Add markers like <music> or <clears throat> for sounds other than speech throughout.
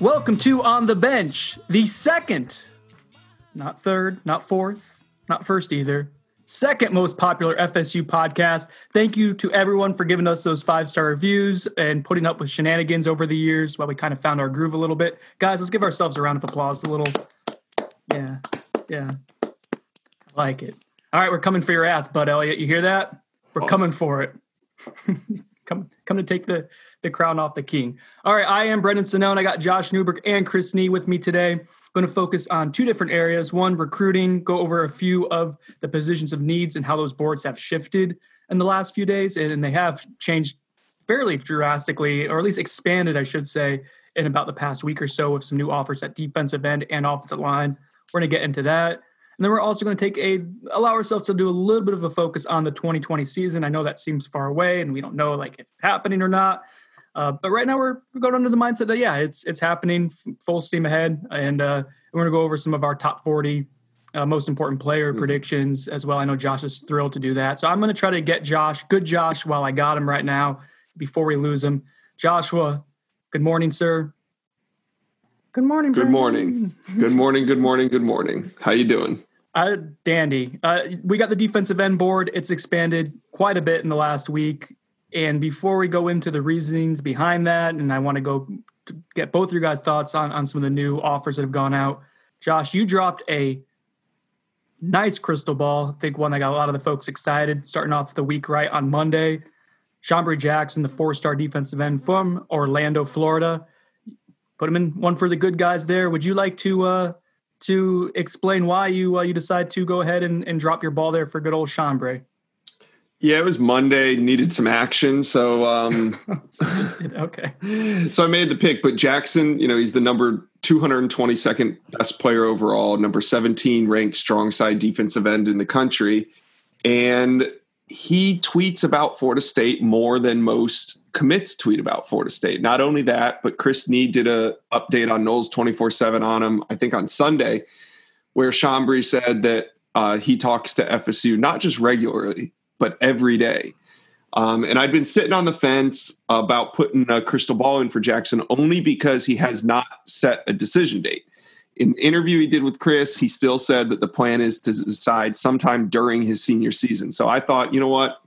Welcome to On the Bench, the second, not third, not fourth, not first either, second most popular FSU podcast. Thank you to everyone for giving us those five star reviews and putting up with shenanigans over the years while we kind of found our groove a little bit. Guys, let's give ourselves a round of applause. A little, yeah, yeah, I like it. All right, we're coming for your ass, Bud Elliott. You hear that? We're coming for it. <laughs> come, come to take the the crown off the king. All right, I am Brendan Sonnone. I got Josh Newberg and Chris Nee with me today. Going to focus on two different areas. One, recruiting, go over a few of the positions of needs and how those boards have shifted in the last few days. And they have changed fairly drastically, or at least expanded, I should say, in about the past week or so with some new offers at defensive end and offensive line. We're going to get into that. And then we're also going to take a allow ourselves to do a little bit of a focus on the 2020 season. I know that seems far away and we don't know like if it's happening or not. Uh, but right now we're, going under the mindset that yeah, it's it's happening, full steam ahead, and uh, we're going to go over some of our top 40 uh, most important player mm-hmm. predictions as well. I know Josh is thrilled to do that, so I'm going to try to get Josh, good Josh, while I got him right now before we lose him. Joshua, good morning, sir. Good morning. Good morning. good morning. Good morning. Good morning. How you doing? Uh, dandy. Uh, we got the defensive end board. It's expanded quite a bit in the last week. And before we go into the reasonings behind that, and I want to go to get both your guys' thoughts on, on some of the new offers that have gone out. Josh, you dropped a nice crystal ball. I think one that got a lot of the folks excited, starting off the week right on Monday. Shambre Jackson, the four star defensive end from Orlando, Florida. Put him in one for the good guys there. Would you like to uh, to explain why you uh, you decide to go ahead and, and drop your ball there for good old Shambre? Yeah, it was Monday. Needed some action, so um, <laughs> so did, okay. <laughs> So I made the pick, but Jackson, you know, he's the number 222nd best player overall, number 17 ranked strong side defensive end in the country, and he tweets about Florida State more than most commits tweet about Florida State. Not only that, but Chris Nee did a update on Noles 24/7 on him. I think on Sunday, where Shambre said that uh, he talks to FSU not just regularly but every day. Um, and I'd been sitting on the fence about putting a crystal ball in for Jackson only because he has not set a decision date. In the interview he did with Chris, he still said that the plan is to decide sometime during his senior season. So I thought, you know what?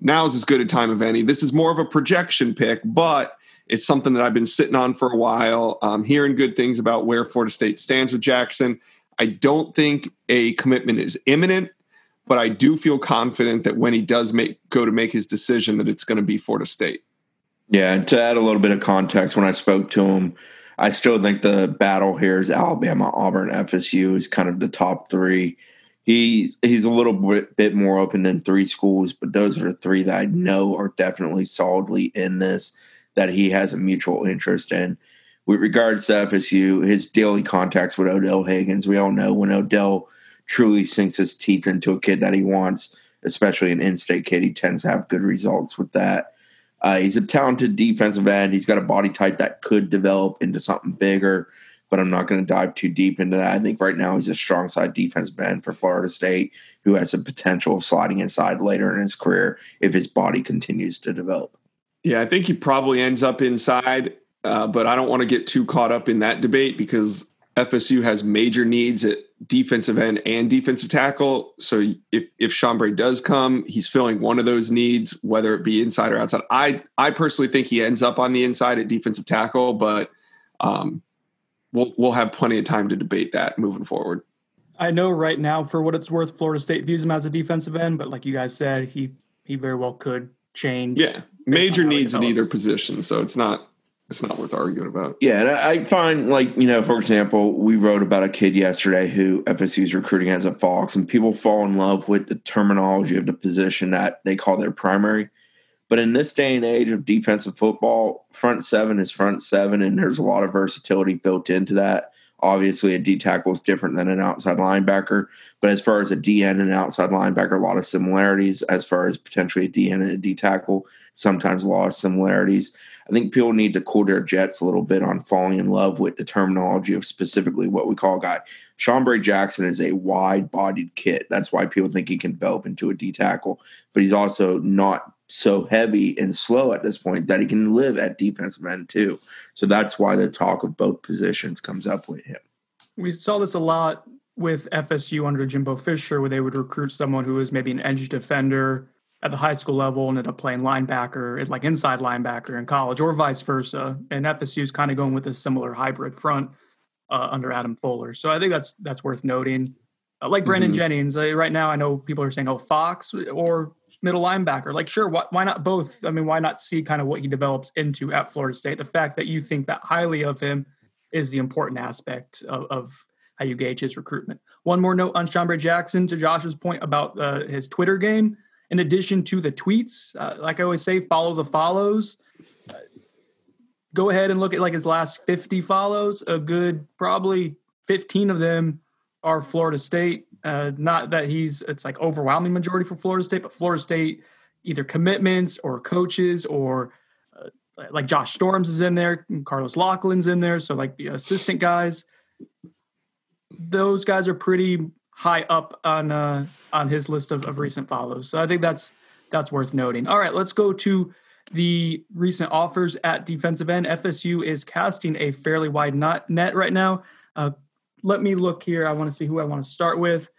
Now's as good a time of any. This is more of a projection pick, but it's something that I've been sitting on for a while, um, hearing good things about where Florida State stands with Jackson. I don't think a commitment is imminent but I do feel confident that when he does make go to make his decision, that it's going to be Florida State. Yeah, and to add a little bit of context, when I spoke to him, I still think the battle here is Alabama, Auburn, FSU is kind of the top three. He's he's a little bit, bit more open than three schools, but those are three that I know are definitely solidly in this that he has a mutual interest in. With regards to FSU, his daily contacts with Odell Haggins, we all know when Odell – truly sinks his teeth into a kid that he wants, especially an in-state kid, he tends to have good results with that. Uh, he's a talented defensive end. He's got a body type that could develop into something bigger, but I'm not going to dive too deep into that. I think right now he's a strong side defensive end for Florida State who has the potential of sliding inside later in his career if his body continues to develop. Yeah, I think he probably ends up inside, uh, but I don't want to get too caught up in that debate because FSU has major needs at defensive end and defensive tackle. So if if Shambre does come, he's filling one of those needs, whether it be inside or outside. I I personally think he ends up on the inside at defensive tackle, but um, we'll we'll have plenty of time to debate that moving forward. I know right now, for what it's worth, Florida State views him as a defensive end, but like you guys said, he he very well could change. Yeah, major needs at either position, so it's not it's not worth arguing about. Yeah, and I find like you know, for example, we wrote about a kid yesterday who FSU is recruiting as a Fox, and people fall in love with the terminology of the position that they call their primary. But in this day and age of defensive football, front seven is front seven, and there's a lot of versatility built into that. Obviously, a D tackle is different than an outside linebacker, but as far as a DN and an outside linebacker, a lot of similarities. As far as potentially a DN and a D tackle, sometimes a lot of similarities. I think people need to cool their jets a little bit on falling in love with the terminology of specifically what we call a guy. Shambre Jackson is a wide bodied kid. That's why people think he can develop into a D tackle, but he's also not so heavy and slow at this point that he can live at defensive end too. So that's why the talk of both positions comes up with him. We saw this a lot with FSU under Jimbo Fisher, where they would recruit someone who was maybe an edge defender at the high school level and ended up playing linebacker, like inside linebacker in college, or vice versa. And FSU is kind of going with a similar hybrid front uh, under Adam Fuller. So I think that's that's worth noting. Uh, like Brandon mm-hmm. Jennings, uh, right now I know people are saying, "Oh, Fox," or middle linebacker. Like, sure, why, why not both? I mean, why not see kind of what he develops into at Florida State? The fact that you think that highly of him is the important aspect of, of how you gauge his recruitment. One more note on Shambre Jackson to Josh's point about uh, his Twitter game. In addition to the tweets, uh, like I always say, follow the follows. Uh, go ahead and look at like his last 50 follows. A good probably 15 of them are Florida State. Uh, not that he's it's like overwhelming majority for Florida State, but Florida State either commitments or coaches or uh, like Josh Storms is in there, Carlos Laughlin's in there, so like the assistant guys. Those guys are pretty high up on uh, on his list of, of recent follows. So I think that's that's worth noting. All right, let's go to the recent offers at defensive end. FSU is casting a fairly wide net right now. Uh, let me look here. I want to see who I want to start with.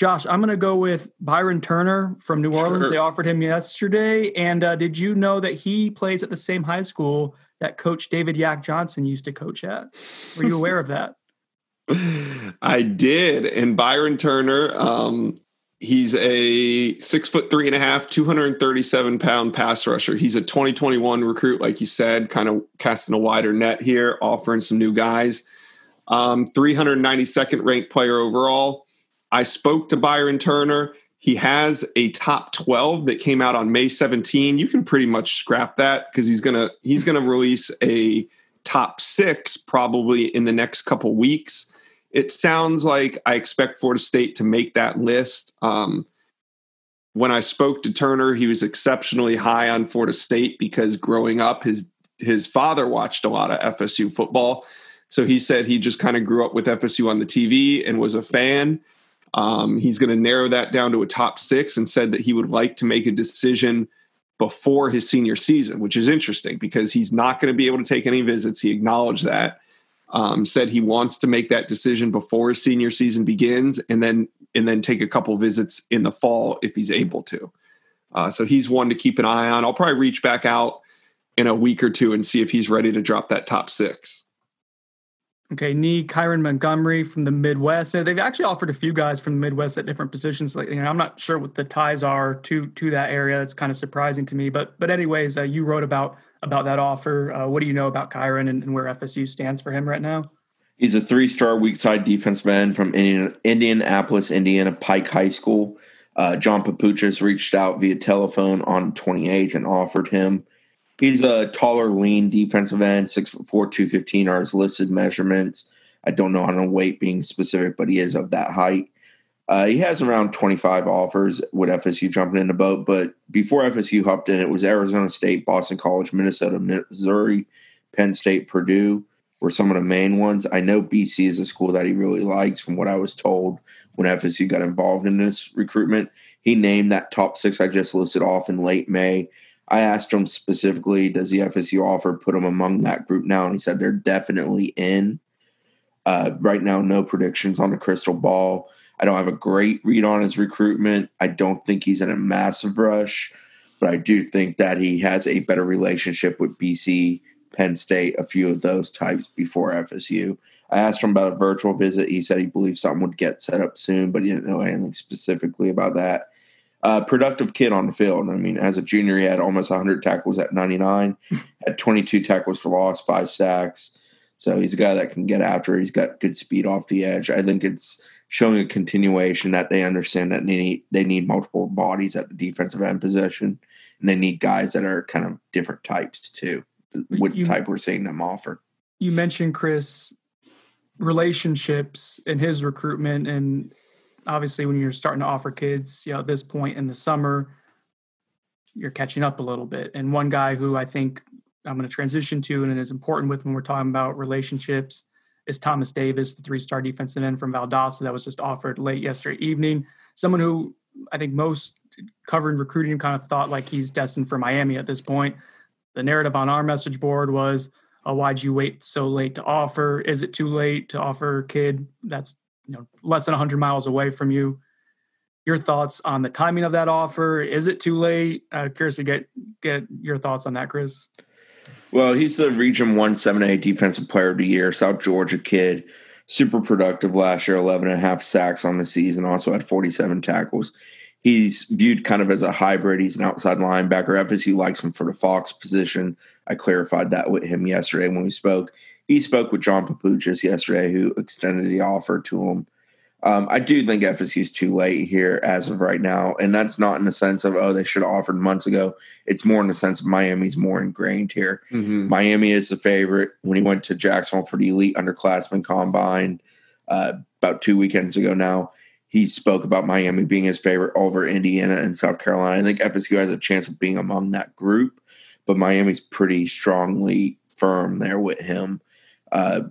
Josh, I'm going to go with Byron Turner from New Orleans. Sure. They offered him yesterday. And uh, did you know that he plays at the same high school that Coach David Yak Johnson used to coach at? Were you aware of that? <laughs> I did. And Byron Turner, um, he's a six foot three and a half, 237 pound pass rusher. He's a 2021 recruit, like you said, kind of casting a wider net here, offering some new guys. Um, 392nd ranked player overall. I spoke to Byron Turner. He has a top 12 that came out on May 17. You can pretty much scrap that because he's gonna he's gonna release a top six probably in the next couple weeks. It sounds like I expect Florida State to make that list. Um, when I spoke to Turner, he was exceptionally high on Florida State because growing up, his his father watched a lot of FSU football. So he said he just kind of grew up with FSU on the TV and was a fan. Um, he's going to narrow that down to a top six and said that he would like to make a decision before his senior season, which is interesting because he's not going to be able to take any visits. He acknowledged that. Um, said he wants to make that decision before his senior season begins, and then and then take a couple visits in the fall if he's able to. Uh, so he's one to keep an eye on. I'll probably reach back out in a week or two and see if he's ready to drop that top six. Okay, Nee Kyron Montgomery from the Midwest. They've actually offered a few guys from the Midwest at different positions. Know, I'm not sure what the ties are to to that area. It's kind of surprising to me. But but anyways, uh, you wrote about about that offer. Uh, what do you know about Kyron and, and, where FSU stands for him right now? He's a three star weak side defensive end from Indian, Indianapolis, Indiana Pike High School. Uh, John Papuchis reached out via telephone on 28th and offered him He's a taller, lean defensive end, six foot four, two fifteen are his listed measurements. I don't know on a weight being specific, but he is of that height. Uh, he has around 25 offers with FSU jumping in the boat, but before FSU hopped in, it was Arizona State, Boston College, Minnesota, Missouri, Penn State, Purdue were some of the main ones. I know BC is a school that he really likes from what I was told when FSU got involved in this recruitment. He named that top six I just listed off in late May I asked him specifically, does the FSU offer put him among that group now? And he said they're definitely in. Uh, right now, no predictions on the crystal ball. I don't have a great read on his recruitment. I don't think he's in a massive rush, but I do think that he has a better relationship with BC, Penn State, a few of those types before FSU. I asked him about a virtual visit. He said he believes something would get set up soon, but he didn't know anything specifically about that uh, productive kid on the field. I mean, as a junior, he had almost 100 tackles at 99, <laughs> had 22 tackles for loss, five sacks. So he's a guy that can get after. He's got good speed off the edge. I think it's showing a continuation that they understand that they need they need multiple bodies at the defensive end position, and they need guys that are kind of different types too. What You- type we're seeing them offer? You mentioned Chris relationships and his recruitment, and obviously when you're starting to offer kids, you know, at this point in the summer, you're catching up a little bit. And one guy who I think I'm going to transition to and is important with when we're talking about relationships is Thomas Davis, the three-star defensive end from Valdosta that was just offered late yesterday evening. Someone who I think most covering recruiting kind of thought like he's destined for Miami at this point. The narrative on our message board was, "Oh, why'd you wait so late to offer? Is it too late to offer a kid that's you know less than 100 miles away from you?" Your thoughts on the timing of that offer? Is it too late? Uh, curious to get get your thoughts on that, Chris. Well, he's the Region 178 Defensive Player of the Year, South Georgia kid. Super productive last year, 11 and a half sacks on the season, also had 47 tackles. He's viewed kind of as a hybrid. He's an outside linebacker. FSU likes him for the Fox position. I clarified that with him yesterday when we spoke. He spoke with John Papuchis yesterday, who extended the offer to him. Um, I do think FSU's too late here as of right now, and that's not in the sense of oh they should have offered months ago. It's more in the sense of Miami's more ingrained here. Mhm. Miami is the favorite. When he went to Jacksonville for the elite underclassmen combine uh, about two weekends ago now, he spoke about Miami being his favorite over Indiana and South Carolina. I think FSU has a chance of being among that group, but Miami's pretty strongly firm there with him. Uh,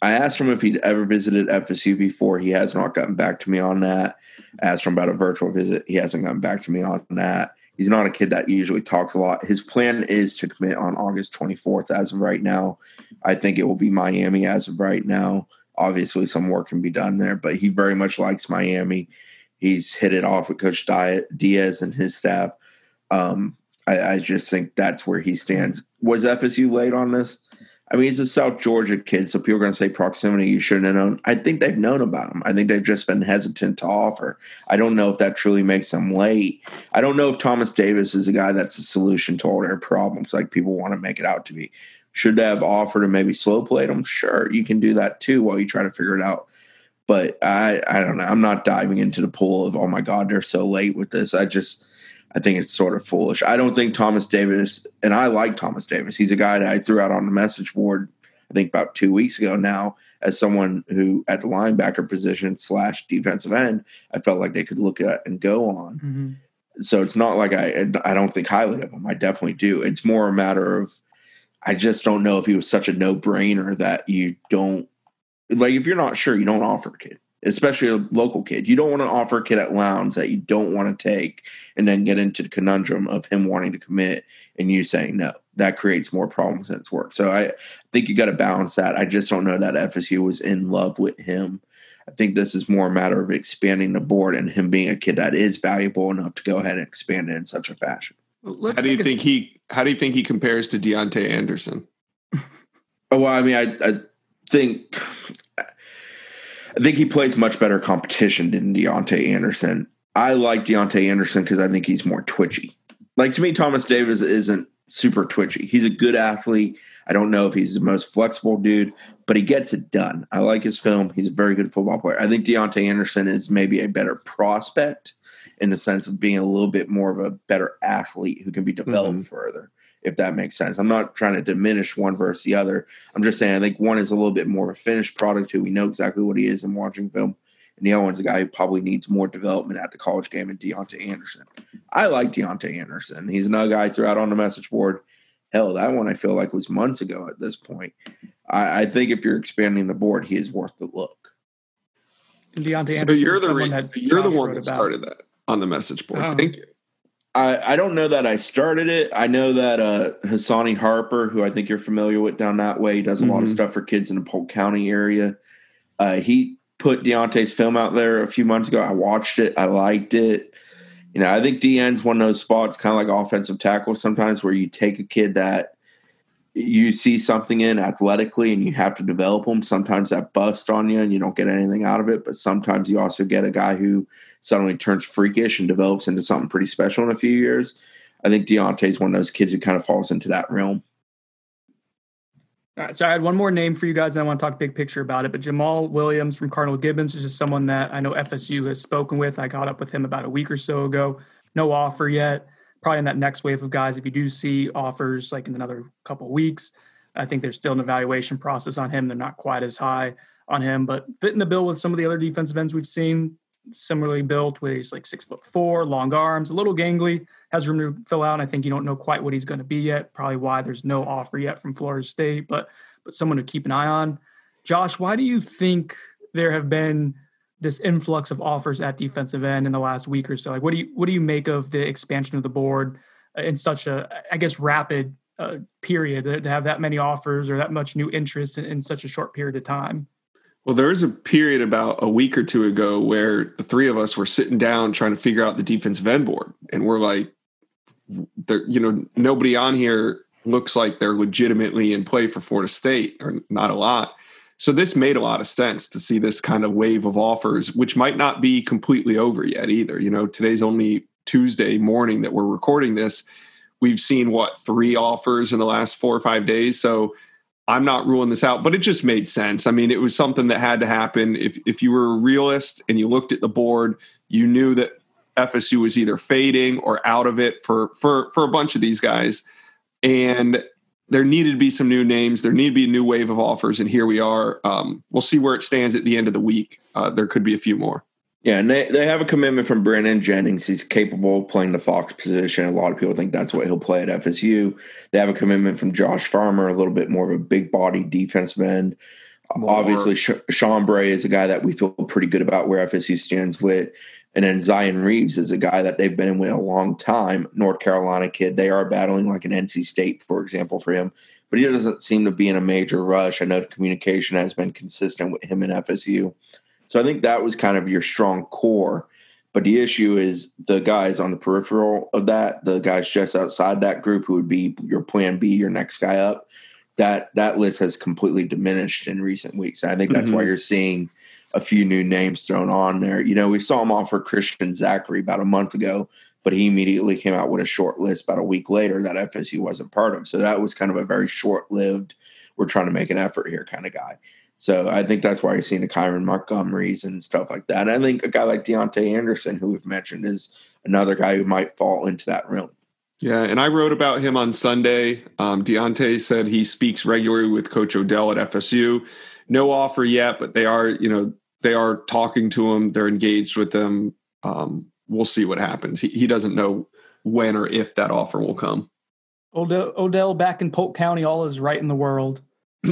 I asked him if he'd ever visited FSU before. He has not gotten back to me on that. I asked him about a virtual visit. He hasn't gotten back to me on that. He's not a kid that usually talks a lot. His plan is to commit on August 24th as of right now. I think it will be Miami as of right now. Obviously, some work can be done there, but he very much likes Miami. He's hit it off with Coach Diaz and his staff. Um, I, I just think that's where he stands. Was FSU late on this? I mean, he's a South Georgia kid, so people are going to say proximity. You shouldn't have known. I think they've known about him. I think they've just been hesitant to offer. I don't know if that truly makes them late. I don't know if Thomas Davis is a guy that's a solution to all their problems, like people want to make it out to be. Should they have offered and maybe slow played them? Sure, you can do that too while you try to figure it out. But I, I don't know. I'm not diving into the pool of oh my god, they're so late with this. I just I think it's sort of foolish. I don't think Thomas Davis, and I like Thomas Davis. He's a guy that I threw out on the message board, I think about two weeks ago now, as someone who at the linebacker position slash defensive end, I felt like they could look at and go on. Mm-hmm. So it's not like I I don't think highly of him. I definitely do. It's more a matter of I just don't know if he was such a no brainer that you don't like if you're not sure, you don't offer a kid especially a local kid. You don't want to offer a kid at Lowndes that you don't want to take and then get into the conundrum of him wanting to commit and you saying no. That creates more problems than it's worth. So I think you got to balance that. I just don't know that FSU was in love with him. I think this is more a matter of expanding the board and him being a kid that is valuable enough to go ahead and expand it in such a fashion. Let's How do you take a- think he? How do you think he compares to Deontay Anderson? <laughs> Oh, well, I mean, I, I think I think he plays much better competition than Deontay Anderson. I like Deontay Anderson because I think he's more twitchy. Like to me, Thomas Davis isn't super twitchy. He's a good athlete. I don't know if he's the most flexible dude, but he gets it done. I like his film. He's a very good football player. I think Deontay Anderson is maybe a better prospect in the sense of being a little bit more of a better athlete who can be mm-hmm. developed further, if that makes sense. I'm not trying to diminish one versus the other. I'm just saying I think one is a little bit more of a finished product who we know exactly what he is in watching film. And the other one's a guy who probably needs more development at the college game and Deontay Anderson. I like Deontay Anderson. He's another guy I threw out on the message board. Hell, that one I feel like was months ago at this point. I, I think if you're expanding the board, he is worth the look. Deontay So Anderson, you're the re- that you're the one that about. started that on the message board. Oh. Thank you. I, I don't know that I started it. I know that uh, Hassani Harper, who I think you're familiar with down that way, he does a lot of Mhm. stuff for kids in the Polk County area. Uh, he put Deontay's film out there a few months ago. I watched it. I liked it. You know, I think DN's one of those spots, kind of like offensive tackle, sometimes where you take a kid that you see something in athletically and you have to develop them. Sometimes that busts on you and you don't get anything out of it. But sometimes you also get a guy who suddenly turns freakish and develops into something pretty special in a few years. I think Deontay's one of those kids who kind of falls into that realm. All right, so I had one more name for you guys, and I want to talk big picture about it. But Jamal Williams from Cardinal Gibbons is just someone that I know FSU has spoken with. I got up with him about a week or so ago. No offer yet. Probably in that next wave of guys. If you do see offers like in another couple weeks, I think there's still an evaluation process on him. They're not quite as high on him, but fitting the bill with some of the other defensive ends we've seen similarly built, where he's like six foot four, long arms, a little gangly, has room to fill out. And I think you don't know quite what he's going to be yet. Probably why there's no offer yet from Florida State, but but someone to keep an eye on. Josh, why do you think there have been this influx of offers at defensive end in the last week or so? Like, what do you what do you make of the expansion of the board in such a, I guess, rapid uh, period to have that many offers or that much new interest in, in such a short period of time? Well, there was a period about a week or two ago where the three of us were sitting down trying to figure out the defensive end board, and we're like, there, you know, nobody on here looks like they're legitimately in play for Florida State, or not a lot. So this made a lot of sense to see this kind of wave of offers, which might not be completely over yet either. You know, today's only Tuesday morning that we're recording this. We've seen what three offers in the last four or five days, so I'm not ruling this out, but it just made sense. I mean, it was something that had to happen. If if you were a realist and you looked at the board, you knew that FSU was either fading or out of it for for for a bunch of these guys, and there needed to be some new names. There needed to be a new wave of offers, and here we are. Um, we'll see where it stands at the end of the week. Uh, there could be a few more. Yeah, and they, they have a commitment from Brandon Jennings. He's capable of playing the Fox position. A lot of people think that's what he'll play at FSU. They have a commitment from Josh Farmer, a little bit more of a big body defensive end. More. Obviously, Shambre is a guy that we feel pretty good about where FSU stands with. And then Zion Reeves is a guy that they've been in with a long time, North Carolina kid. They are battling like an NC State, for example, for him, but he doesn't seem to be in a major rush. I know the communication has been consistent with him and FSU. So I think that was kind of your strong core. But the issue is the guys on the peripheral of that, the guys just outside that group who would be your plan B, your next guy up. That that list has completely diminished in recent weeks. And I think that's mm-hmm. why you're seeing a few new names thrown on there. You know, we saw him offer Christian Zachary about a month ago, but he immediately came out with a short list about a week later that FSU wasn't part of. So that was kind of a very short lived, we're trying to make an effort here kind of guy. So I think that's why you're seeing the Kyron Montgomerys and stuff like that. And I think a guy like Deontay Anderson, who we've mentioned, is another guy who might fall into that realm. Yeah, and I wrote about him on Sunday. Um, Deontay said he speaks regularly with Coach Odell at FSU. No offer yet, but they are, you know, they are talking to him. They're engaged with them. Um, we'll see what happens. He, he doesn't know when or if that offer will come. Odell, Odell back in Polk County, all is right in the world. <clears throat>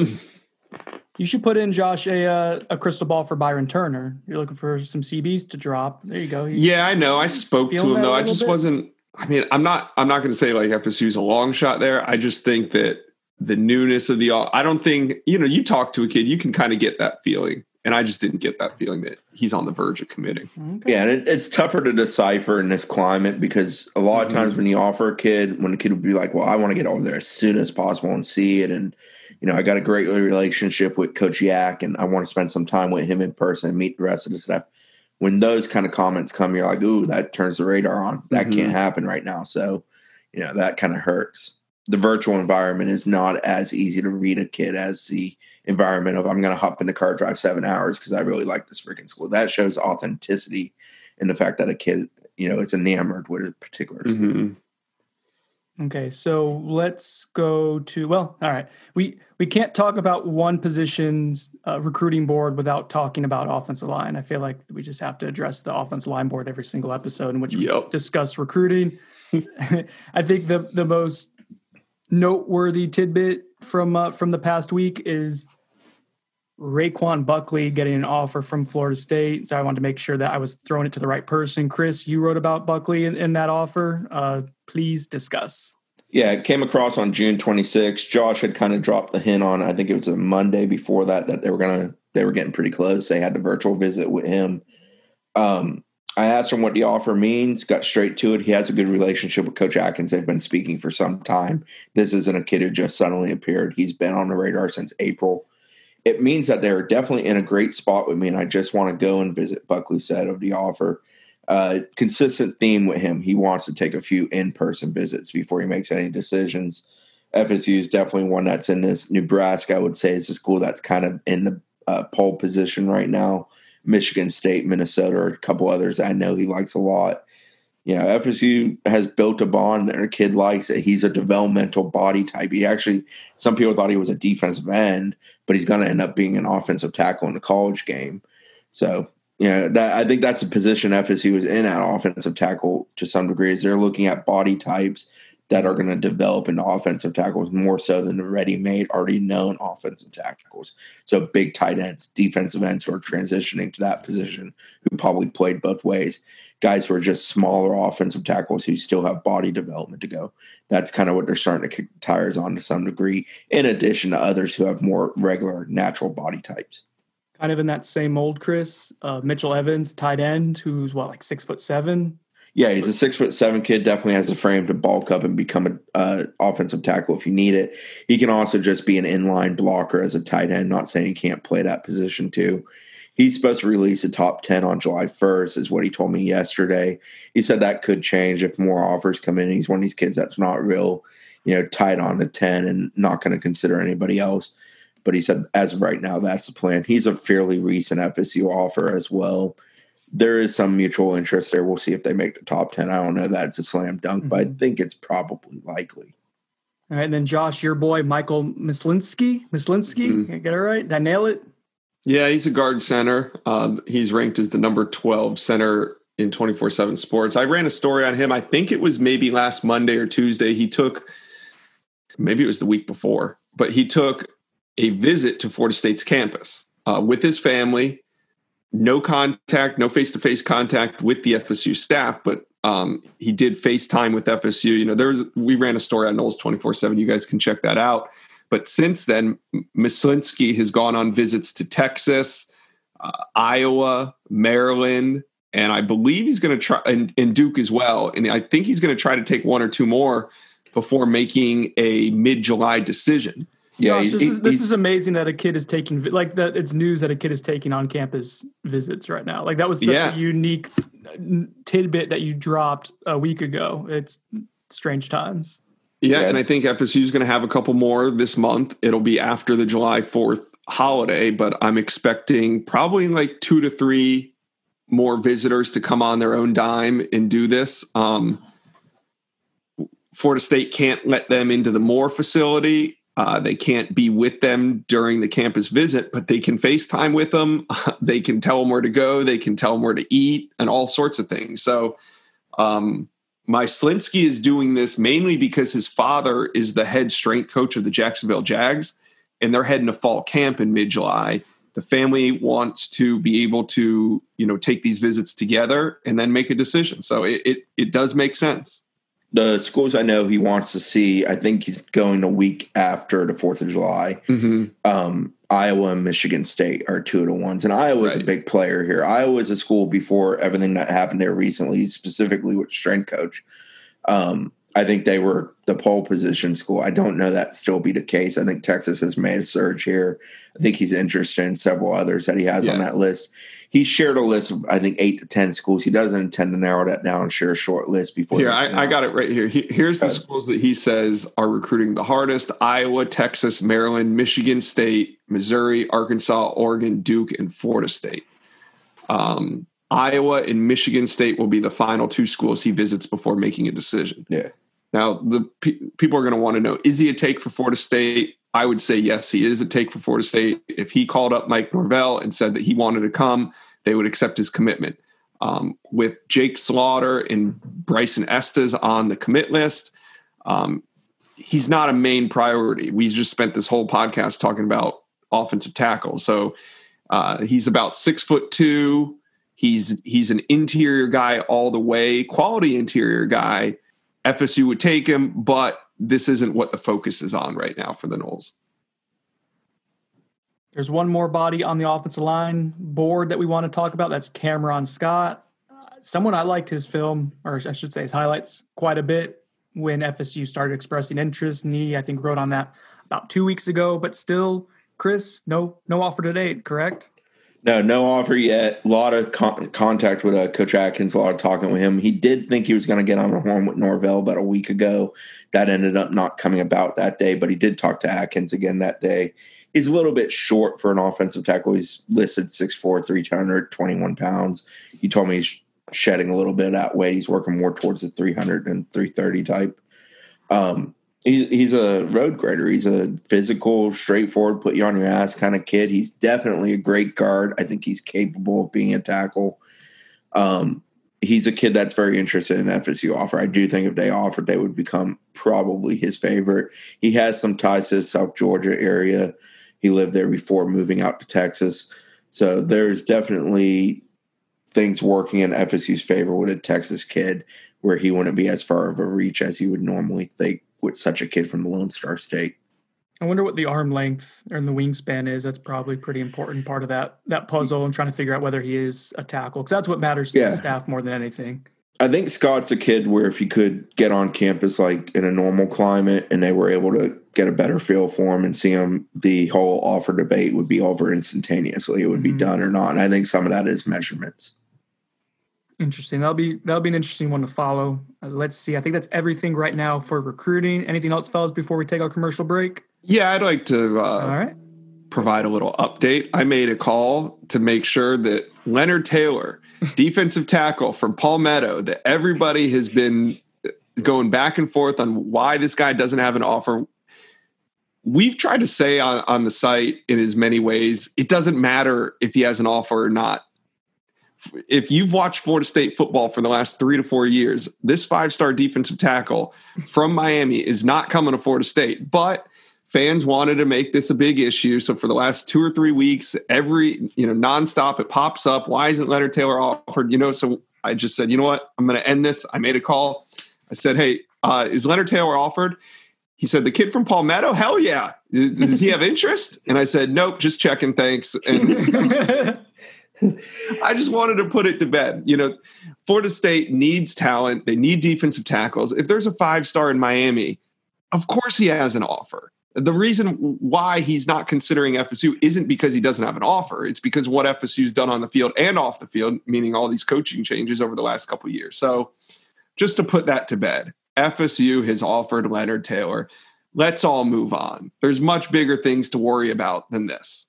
You should put in Josh a uh, a crystal ball for Byron Turner. You're looking for some CBs to drop. There you go. yeah, I know. I spoke to him though. I just bit? wasn't. I mean, I'm not. I'm not going to say like FSU's a long shot there. I just think that the newness of the. I don't think you know. You talk to a kid, you can kind of get that feeling, and I just didn't get that feeling that he's on the verge of committing. Okay. Yeah, and it, it's tougher to decipher in this climate because a lot of mm-hmm. times when you offer a kid, when a kid would be like, "Well, I want to get over there as soon as possible and see it," and you know, I got a great relationship with Coach Yak, and I want to spend some time with him in person and meet the rest of the staff. When those kind of comments come, you're like, "Ooh, that turns the radar on. That mm-hmm. can't happen right now." So, you know, that kind of hurts. The virtual environment is not as easy to read a kid as the environment of I'm going to hop in the car, drive seven hours because I really like this freaking school. That shows authenticity in the fact that a kid, you know, is enamored with a particular school. Mm-hmm. Okay, so let's go to well, all right. We we can't talk about one position's uh, recruiting board without talking about offensive line. I feel like we just have to address the offensive line board every single episode in which yep. we discuss recruiting. <laughs> <laughs> I think the the most noteworthy tidbit from uh, from the past week is Raquan Buckley getting an offer from Florida State. So I wanted to make sure that I was throwing it to the right person. Chris, you wrote about Buckley in, in that offer. Uh, please discuss. Yeah, it came across on June 26th. Josh had kind of dropped the hint on. I think it was a Monday before that that they were gonna they were getting pretty close. They had the virtual visit with him. Um, I asked him what the offer means. Got straight to it. He has a good relationship with Coach Atkins. They've been speaking for some time. This isn't a kid who just suddenly appeared. He's been on the radar since April it means that they're definitely in a great spot with me, and I just want to go and visit. Buckley said of the offer. Uh, consistent theme with him. He wants to take a few in person visits before he makes any decisions. FSU is definitely one that's in this. Nebraska, I would say, is a school that's kind of in the uh, pole position right now. Michigan State, Minnesota, or a couple others I know he likes a lot. You know, FSU has built a bond that a kid likes it. He's a developmental body type. He actually, some people thought he was a defensive end, but he's going to end up being an offensive tackle in the college game. So, you know, that, I think that's a position FSU is in at offensive tackle to some degree. Is they're looking at body types that are going to develop into offensive tackles more so than the ready-made, already known offensive tackles. So big tight ends, defensive ends who are transitioning to that position, who probably played both ways. Guys who are just smaller offensive tackles who still have body development to go. That's kind of what they're starting to kick tires on to some degree, in addition to others who have more regular, natural body types. Kind of in that same mold, Chris. Uh, Mitchell Evans, tight end, who's what, like six foot seven, yeah, he's a six foot seven kid. Definitely has the frame to bulk up and become an uh, offensive tackle if you need it. He can also just be an inline blocker as a tight end. Not saying he can't play that position too. He's supposed to release a top ten on July first, is what he told me yesterday. He said that could change if more offers come in. He's one of these kids that's not real, you know, tied on to ten and not going to consider anybody else. But he said as of right now, that's the plan. He's a fairly recent FSU offer as well there is some mutual interest there. We'll see if they make the top 10. I don't know that it's a slam dunk, mm-hmm. but I mm-hmm. think it's probably likely. All right. And then Josh, your boy, Michael Myslinski. Myslinski, mm-hmm. get it right? Did I nail it? Yeah, he's a guard center. Um, he's ranked as the number 12 center in 24 7 sports. I ran a story on him. I think it was maybe last Monday or Tuesday. He took, maybe it was the week before, but he took a visit to Florida State's campus uh, with his family no contact, no face to face contact with the FSU staff, but um, he did FaceTime with FSU. You know, there was we ran a story on Noles twenty four seven. You guys can check that out. But since then, Myslinski has gone on visits to Texas, uh, Iowa, Maryland, and I believe he's going to try and, and Duke as well. And I think he's going to try to take one or two more before making a mid July decision. Yeah, Gosh, this, is, this is amazing that a kid is taking like that. It's news that a kid is taking on campus visits right now. Like that was such yeah. a unique tidbit that you dropped a week ago. It's strange times. Yeah, yeah. and I think FSU is going to have a couple more this month. It'll be after the July Fourth holiday, but I'm expecting probably like two to three more visitors to come on their own dime and do this. Um, Florida State can't let them into the Moore facility uh, they can't be with them during the campus visit, but they can FaceTime with them. <laughs> they can tell them where to go. They can tell them where to eat and all sorts of things. So, um, Myslinski is doing this mainly because his father is the head strength coach of the Jacksonville Jags, and they're heading to fall camp in mid July. The family wants to be able to, you know, take these visits together and then make a decision. So it, it, it does make sense the schools I know he wants to see, I think he's going a week after the Fourth of July. Mm-hmm. Um, Iowa and Michigan State are two of the ones, and Iowa is right. a big player here. Iowa is a school before everything that happened there recently, specifically with strength coach. Um, I think they were the pole position school. I don't know that still be the case. I think Texas has made a surge here. I think he's interested in several others that he has yeah. on that list he shared a list of I think eight to ten schools. He doesn't intend to narrow that down and share a short list before. Here, I, I, got it right here. He, here's the schools that he says are recruiting the hardest: Iowa, Texas, Maryland, Michigan State, Missouri, Arkansas, Oregon, Duke, and Florida State. Um, Iowa and Michigan State will be the final two schools he visits before making a decision. Yeah. Now, the pe- people are going to want to know: Is he a take for Florida State? I would say yes, he is a take for Florida State. If he called up Mike Norvell and said that he wanted to come, they would accept his commitment. Um, with Jake Slaughter and Bryson Estes on the commit list, um, he's not a main priority. We just spent this whole podcast talking about offensive tackle. So uh, he's about six foot two. He's he's an interior guy all the way, quality interior guy. FSU would take him, but this isn't what the focus is on right now for the Noles. There's one more body on the offensive line board that we want to talk about. That's Cameron Scott. someone I liked his film, or I should say his highlights, quite a bit when FSU started expressing interest. And he, I think, wrote on that about two weeks ago. But still, Chris, no no offer to date, correct? No, no offer yet. A lot of con- contact with uh, Coach Atkins, a lot of talking with him. He did think he was going to get on the horn with Norvell about a week ago. That ended up not coming about that day, but he did talk to Atkins again that day. He's a little bit short for an offensive tackle. He's listed 6'4, 321 pounds. He told me he's shedding a little bit of that weight. He's working more towards the 300 and 330 type. Um, he, he's a road grader. He's a physical, straightforward, put you on your ass kind of kid. He's definitely a great guard. I think he's capable of being a tackle. Um, he's a kid that's very interested in FSU offer. I do think if they offered, they would become probably his favorite. He has some ties to the South Georgia area. He lived there before moving out to Texas. So there's definitely things working in FSU's favor with a Texas kid where he wouldn't be as far of a reach as you would normally think with such a kid from the Lone Star State. I wonder what the arm length and the wingspan is. That's probably a pretty important part of that that puzzle and trying to figure out whether he is a tackle because that's what matters to Yeah. the staff more than anything. I think Scott's a kid where if he could get on campus like in a normal climate and they were able to get a better feel for him and see him, the whole offer debate would be over instantaneously. It would be Mhm. done or not. And I think some of that is measurements. Interesting. That'll be that'll be an interesting one to follow. Uh, let's see. I think that's everything right now for recruiting. Anything else, fellas, before we take our commercial break? Yeah, I'd like to uh, All right. provide a little update. I made a call to make sure that Leonard Taylor, <laughs> defensive tackle from Palmetto, that everybody has been going back and forth on why this guy doesn't have an offer. We've tried to say on, on the site in as many ways, it doesn't matter if he has an offer or not. If you've watched Florida State football for the last three to four years, this five star defensive tackle from Miami is not coming to Florida State. But fans wanted to make this a big issue. So for the last two or three weeks, every, you know, nonstop, it pops up. Why isn't Leonard Taylor offered? You know, so I just said, you know what? I'm going to end this. I made a call. I said, hey, uh, is Leonard Taylor offered? He said, the kid from Palmetto? Hell yeah. Does he have interest? And I said, nope, just checking. Thanks. And <laughs> <laughs> I just wanted to put it to bed. You know, Florida State needs talent. They need defensive tackles. If there's a five star in Miami, of course he has an offer. The reason why he's not considering FSU isn't because he doesn't have an offer. It's because what FSU's done on the field and off the field, meaning all these coaching changes over the last couple of years. So, just to put that to bed, FSU has offered Leonard Taylor. Let's all move on. There's much bigger things to worry about than this.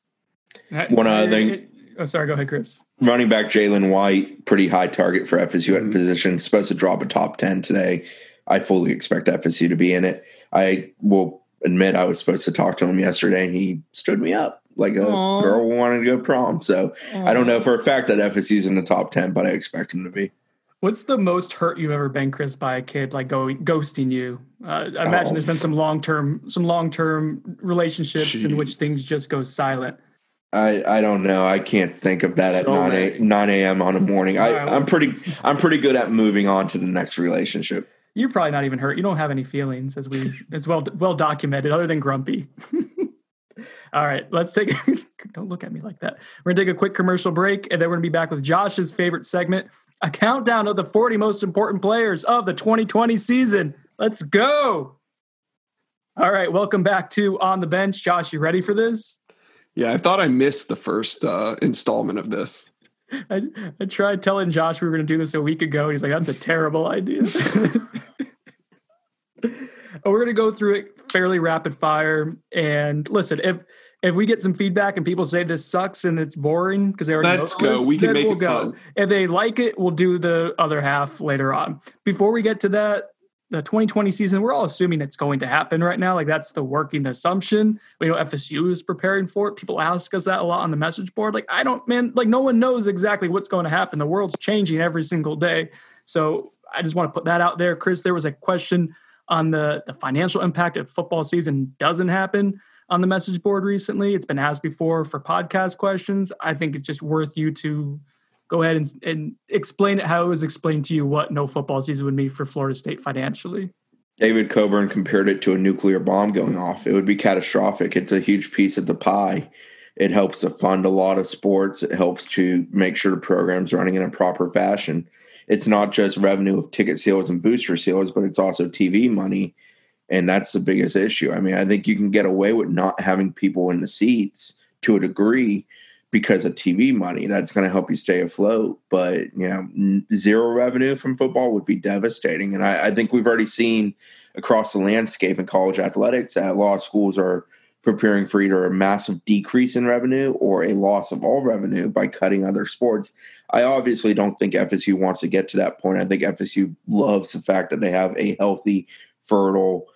One other thing. Oh, sorry. Go ahead, Chris. Running back Jalen White, pretty high target for FSU at Mhm. position. Supposed to drop a top 10 today. I fully expect FSU to be in it. I will admit I was supposed to talk to him yesterday and he stood me up like a Aw. girl wanting to go prom. So I don't know for a fact that FSU's in the top 10, but I expect him to be. What's the most hurt you've ever been, Chris, by a kid like going ghosting you? Uh, I imagine Oh. there's been some long term, some long term relationships in which things just go silent. I, I don't know. I can't think of that at So 9 many. a, 9 a.m. on a morning. I, All right, well- I'm pretty I'm pretty good at moving on to the next relationship. You're probably not even hurt. You don't have any feelings, as we it's well well documented, other than grumpy. <laughs> All right, let's take. <laughs> don't look at me like that. We're gonna take a quick commercial break, and then we're gonna be back with Josh's favorite segment, a countdown of the 40 most important players of the 2020 season. Let's go. All right, welcome back to On the Bench. Josh, you ready for this? Yeah, I thought I missed the first uh, installment of this. I, I tried telling Josh we were going to do this a week ago. And he's like, that's a terrible idea. <laughs> We're going to go through it fairly rapid fire. And listen, if if we get some feedback and people say this sucks and it's boring because they already Let's know go. this, We can make we'll it go. fun. If they like it, we'll do the other half later on. Before we get to that, the 2020 season, we're all assuming it's going to happen right now. Like that's the working assumption. We know FSU is preparing for it. People ask us that a lot on the message board. Like, I don't, man, like no one knows exactly what's going to happen. The world's changing every single day. So I just want to put that out there. Chris, there was a question on the, the financial impact if football season doesn't happen on the message board recently. It's been asked before for podcast questions. I think it's just worth you to go ahead and, and explain it how it was explained to you what no football season would mean for Florida State financially. David Coburn compared it to a nuclear bomb going off. It would be catastrophic. It's a huge piece of the pie. It helps to fund a lot of sports. It helps to make sure the program's running in a proper fashion. It's not just revenue of ticket sales and booster sales, but it's also TV money. And that's the biggest issue. I mean, I think you can get away with not having people in the seats to a degree because of TV money. That's going to help you stay afloat. But you know, zero revenue from football would be devastating. And I, I think we've already seen across the landscape in college athletics that law schools are preparing for either a massive decrease in revenue or a loss of all revenue by cutting other sports. I obviously don't think FSU wants to get to that point. I think FSU loves the fact that they have a healthy, fertile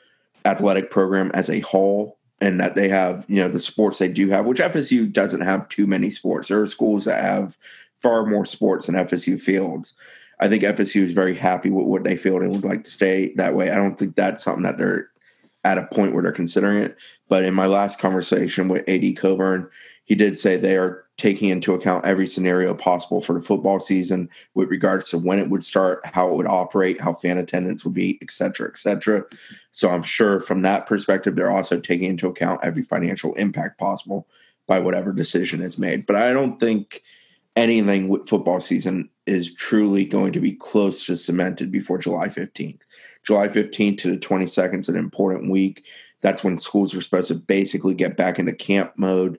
athletic program as a whole and that they have, you know, the sports they do have, which FSU doesn't have too many sports. There are schools that have far more sports than FSU fields. I think FSU is very happy with what they field and would like to stay that way. I don't think that's something that they're at a point where they're considering it. But in my last conversation with AD Coburn, he did say they are taking into account every scenario possible for the football season with regards to when it would start, how it would operate, how fan attendance would be, et cetera, et cetera. So I'm sure from that perspective, they're also taking into account every financial impact possible by whatever decision is made. But I don't think anything with football season is truly going to be close to cemented before July 15th. July 15th to the 22nd is an important week. That's when schools are supposed to basically get back into camp mode.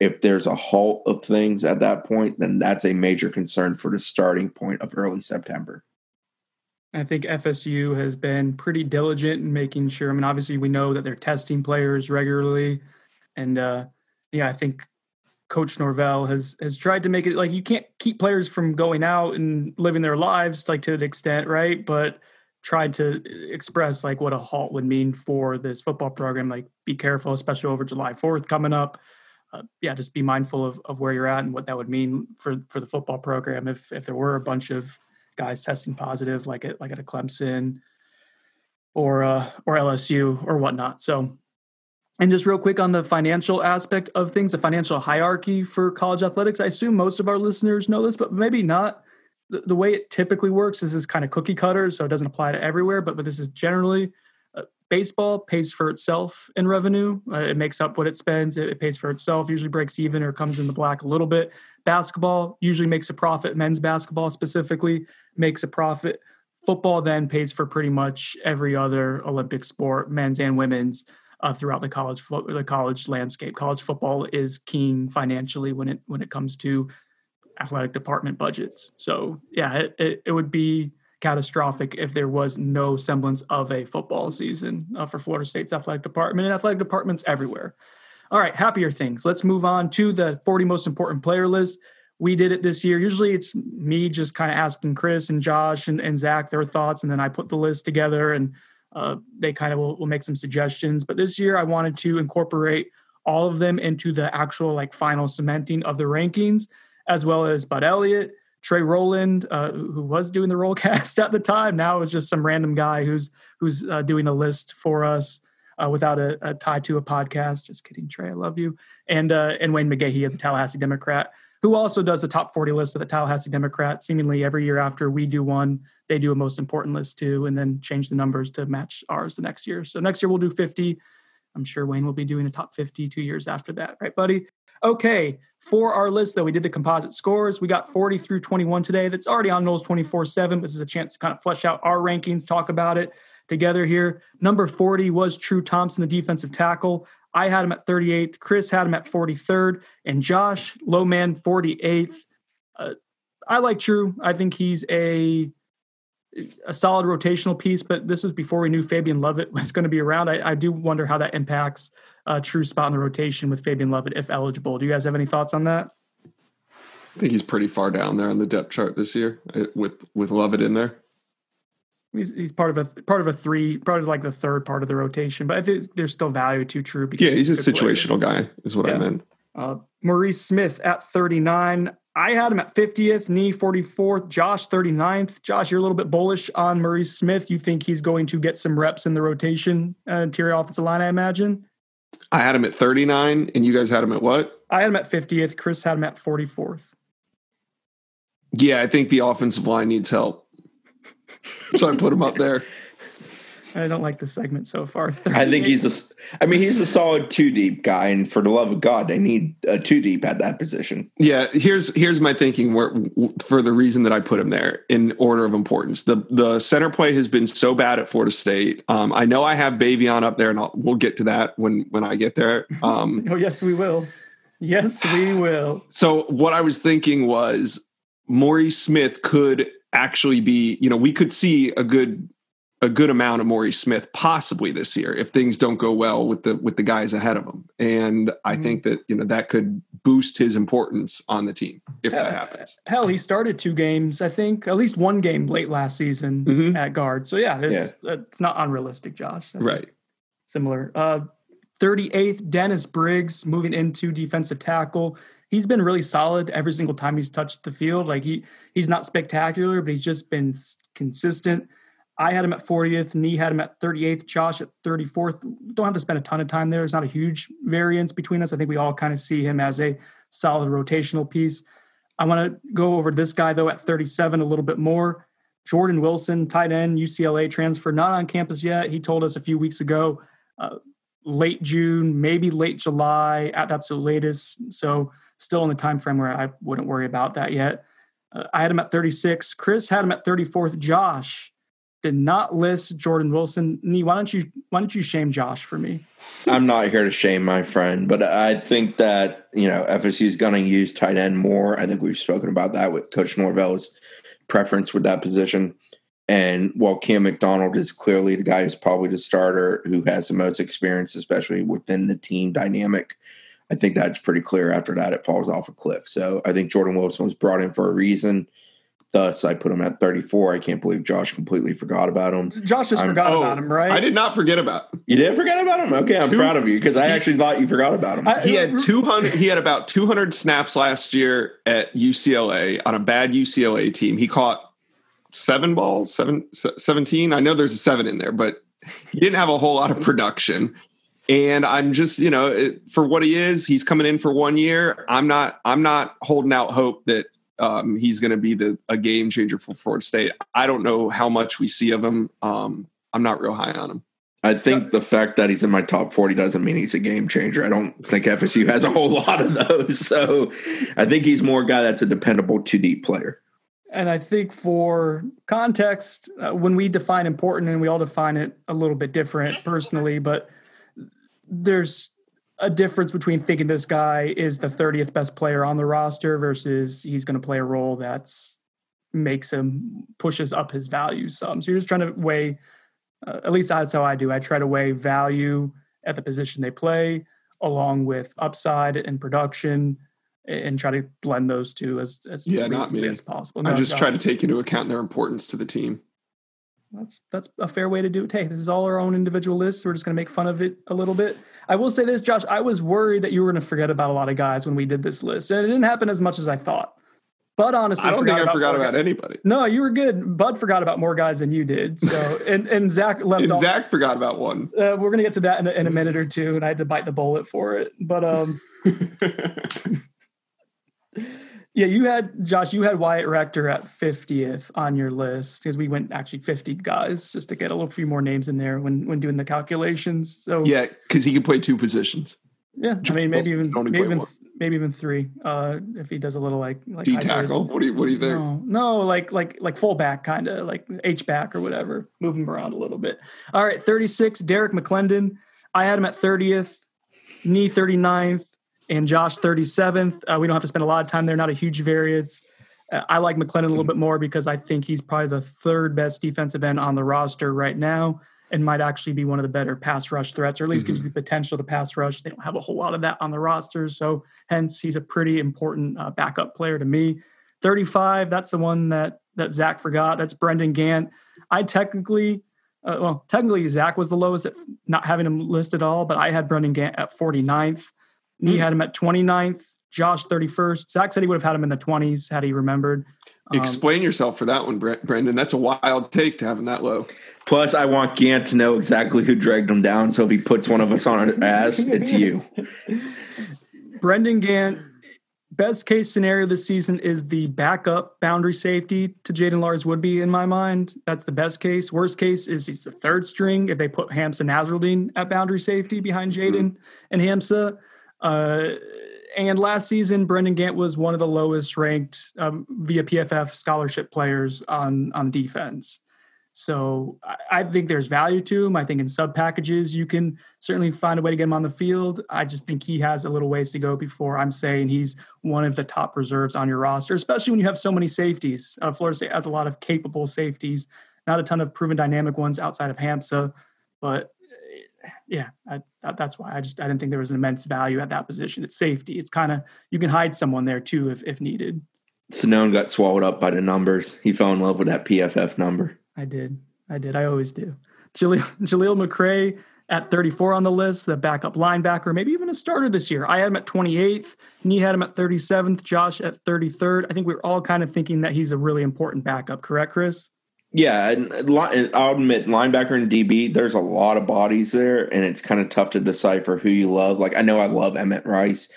If there's a halt of things at that point, then that's a major concern for the starting point of early September. I think FSU has been pretty diligent in making sure. I mean, obviously, we know that they're testing players regularly, and uh, yeah, I think Coach Norvell has has tried to make it like you can't keep players from going out and living their lives like to an extent, right? But tried to express like what a halt would mean for this football program. Like, be careful, especially over July 4th coming up. Uh, yeah, just be mindful of, of where you're at and what that would mean for for the football program if if there were a bunch of guys testing positive, like at like at a Clemson or uh, or LSU or whatnot. So, and just real quick on the financial aspect of things, the financial hierarchy for college athletics. I assume most of our listeners know this, but maybe not the, the way it typically works is is kind of cookie cutter, so it doesn't apply to everywhere. But but this is generally baseball pays for itself in revenue. Uh, it makes up what it spends. It, it, pays for itself. Usually breaks even or comes in the black a little bit. Basketball usually makes a profit. Men's basketball specifically makes a profit. Football then pays for pretty much every other Olympic sport, men's and women's. Uh, throughout the college fo- the college landscape, college football is keen financially when it when it comes to athletic department budgets. So yeah, it, it, it, would be catastrophic if there was no semblance of a football season uh, for Florida State's athletic department and athletic departments everywhere. All right, happier things. Let's move on to the 40 most important player list. We did it this year. Usually it's me just kind of asking Chris and Josh and, and Zach their thoughts, and then I put the list together and uh, they kind of will, will make some suggestions. But this year I wanted to incorporate all of them into the actual like final cementing of the rankings as well as Bud Elliott, Trey Rowland, uh, who was doing the roll <laughs> cast at the time. Now is just some random guy who's who's uh, doing a list for us uh, without a, a, tie to a podcast. Just kidding, Trey. I love you. And uh, and Wayne McGahey of the Tallahassee Democrat, who also does the top 40 list of the Tallahassee Democrat. Seemingly every year after we do one, they do a most important list too, and then change the numbers to match ours the next year. So next year we'll do 50. I'm sure Wayne will be doing a top 50 two years after that, right, buddy? Okay, for our list, though, we did the composite scores. We got 40 through 21 today. That's already on Noles 24 7. This is a chance to kind of flesh out our rankings, talk about it together here. Number 40 was True Thompson, the defensive tackle. I had him at 38th. Chris had him at 43rd. And Josh Lowman, 48th. Uh, I like True. I think he's a a solid rotational piece, but this is before we knew Fabian Lovett <laughs> was going to be around. I, I do wonder how that impacts a true spot in the rotation with Fabian Lovett if eligible. Do you guys have any thoughts on that? I think he's pretty far down there on the depth chart this year uh, with with Lovett in there. He's, he's part of a part of a three, probably like the third part of the rotation, but I think there's still value to True. Because yeah, he's a situational player. guy, is what yeah. I meant. Uh, Maurice Smith at 39. I had him at 50th, Nee 44th, Josh 39th. Josh, you're a little bit bullish on Maurice Smith. You think he's going to get some reps in the rotation, uh, interior offensive line, I imagine? I had him at 39, and you guys had him at what? I had him at 50th. Chris had him at 44th. Yeah, I think the offensive line needs help. so I put him up there. <laughs> I don't like the segment so far. <laughs> I think he's a. I mean, he's a solid two deep guy, and for the love of God, they need a two deep at that position. Yeah, here's here's my thinking where, for the reason that I put him there in order of importance. The the center play has been so bad at Florida State. Um, I know I have Baveon up there, and I'll, we'll get to that when when I get there. <laughs> Um, oh yes, we will. Yes, we will. So what I was thinking was Maurice Smith could actually be, you know, we could see a good a good amount of Maurice Smith possibly this year if things don't go well with the with the guys ahead of him. And I mm-hmm. think that, you know, that could boost his importance on the team if that happens. Hell, he started two games, I think, at least one game late last season mm-hmm. at guard. So yeah, it's yeah. it's not unrealistic, Josh. Right. Similar. Uh 38th, Dennis Briggs moving into defensive tackle. He's been really solid every single time he's touched the field. Like he he's not spectacular, but he's just been consistent. I had him at 40th, Nee had him at 38th, Josh at 34th. Don't have to spend a ton of time there. There's not a huge variance between us. I think we all kind of see him as a solid rotational piece. I want to go over this guy though at 37 a little bit more. Jordan Wilson, tight end, UCLA transfer, not on campus yet. He told us a few weeks ago uh, late June, maybe late July at the absolute latest. So still in the time frame where I wouldn't worry about that yet. Uh, I had him at 36. Chris had him at 34th. Josh did not list Jordan Wilson. Nee, why don't you why don't you shame Josh for me? I'm not here to shame my friend, but I think that you know FSU is going to use tight end more. I think we've spoken about that with Coach Norvell's preference with that position. And while Cam McDonald is clearly the guy who's probably the starter, who has the most experience, especially within the team dynamic, I think that's pretty clear. After that, it falls off a cliff. So I think Jordan Wilson was brought in for a reason. Thus, I put him at 34. I can't believe Josh completely forgot about him. Josh just I'm, forgot oh, about him, right? I did not forget about. Him. You did forget about him. Okay, I'm Two, proud of you because I actually thought you forgot about him. I, he had 200. He had about 200 snaps last year at UCLA on a bad UCLA team. He caught seven balls, seven, 17. I know there's a seven in there, but he didn't have a whole lot of production. And I'm just, you know, it, for what he is, he's coming in for one year. I'm not, I'm not holding out hope that um, he's going to be the a game changer for Florida State. I don't know how much we see of him. Um, I'm not real high on him. I think the fact that he's in my top 40 doesn't mean he's a game changer. I don't think FSU has a whole <laughs> lot of those. So I think he's more a guy that's a dependable 2D player. And I think for context, uh, when we define important, and we all define it a little bit different personally, but there's a difference between thinking this guy is the 30th best player on the roster versus he's going to play a role that's makes him pushes up his value some. So you're just trying to weigh, uh, at least that's how I do. I try to weigh value at the position they play along with upside and production and try to blend those two as as yeah, not me. as possible. No, I just try to take into account their importance to the team. That's that's a fair way to do it. Hey, this is all our own individual lists. We're just going to make fun of it a little bit. I will say this, Josh. I was worried that you were going to forget about a lot of guys when we did this list, and it didn't happen as much as I thought. But honestly, I don't think I forgot about guys. anybody. No, you were good. Bud forgot about more guys than you did. So, <laughs> and and Zach left. and off. Zach forgot about one. Uh, we're gonna get to that in a, in a minute or two, and I had to bite the bullet for it. But um, <laughs> <laughs> Yeah, you had Josh. You had Wyatt Rector at fiftieth on your list because we went actually fifty guys just to get a little few more names in there when when doing the calculations. So yeah, because he can play two positions. Yeah, I mean maybe even maybe even, maybe even three uh, if he does a little like like D tackle. What do you what do you think? No, no like like like fullback kind of like H back or whatever. Move him around a little bit. All right, thirty six. Derrick McLendon. I had him at thirtieth. Nee 39th and Josh 37th. Uh, we don't have to spend a lot of time there, not a huge variance. Uh, I like McLendon a little bit more because I think he's probably the third best defensive end on the roster right now and might actually be one of the better pass rush threats, or at least mm-hmm. gives you the potential to pass rush. They don't have a whole lot of that on the roster. So, hence, he's a pretty important uh, backup player to me. 35, that's the one that, that Zach forgot. That's Brendan Gant. I technically, uh, well, technically, Zach was the lowest at not having him listed at all, but I had Brendan Gant at 49th. He had him at 29th, Josh 31st. Zach said he would have had him in the 20s had he remembered. Um, Explain yourself for that one, Brendan. That's a wild take to have him that low. Plus, I want Gant to know exactly who dragged him down. So if he puts one of us on his ass, it's you. <laughs> Brendan Gant, best case scenario this season is the backup boundary safety to Jaiden Lars-Woodbey in my mind. That's the best case. Worst case is he's the third string if they put Hamsah Nasirildeen at boundary safety behind Jaden mm-hmm. and Hamsah. Uh, and last season, Brendan Gant was one of the lowest ranked um, via PFF scholarship players on on defense. So I, I think there's value to him. I think in sub packages, you can certainly find a way to get him on the field. I just think he has a little ways to go before I'm saying he's one of the top reserves on your roster, especially when you have so many safeties. Uh, Florida State has a lot of capable safeties, not a ton of proven dynamic ones outside of Hamsah, but yeah, I, that's why I just I didn't think there was an immense value at that position. It's safety. It's kind of you can hide someone there too if if needed. Sonnone got swallowed up by the numbers. He fell in love with that PFF number. I did. I did. I always do. Jaleel, Jaleel McRae at 34 on the list, the backup linebacker, maybe even a starter this year. I had him at 28th. Nee had him at 37th. Josh at 33rd. I think we are all kind of thinking that he's a really important backup. Correct, Chris? Yeah, uh, and I'll admit, linebacker and DB, there's a lot of bodies there, and it's kind of tough to decipher who you love. Like I know I love Emmett Rice,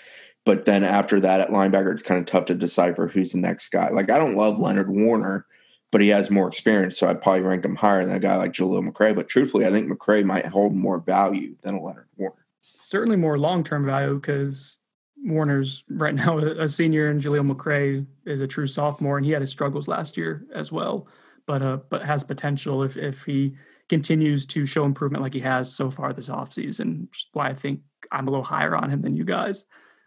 but then after that at linebacker, it's kind of tough to decipher who's the next guy. Like I don't love Leonard Warner, but he has more experience, so I'd probably rank him higher than a guy like Jaleel McRae. But truthfully, I think McRae might hold more value than a Leonard Warner. Certainly more long term value because Warner's right <laughs> now a senior and Jaleel McRae is a true sophomore, and he had his struggles last year as well but uh, but has potential if if he continues to show improvement like he has so far this offseason, which is why I think I'm a little higher on him than you guys.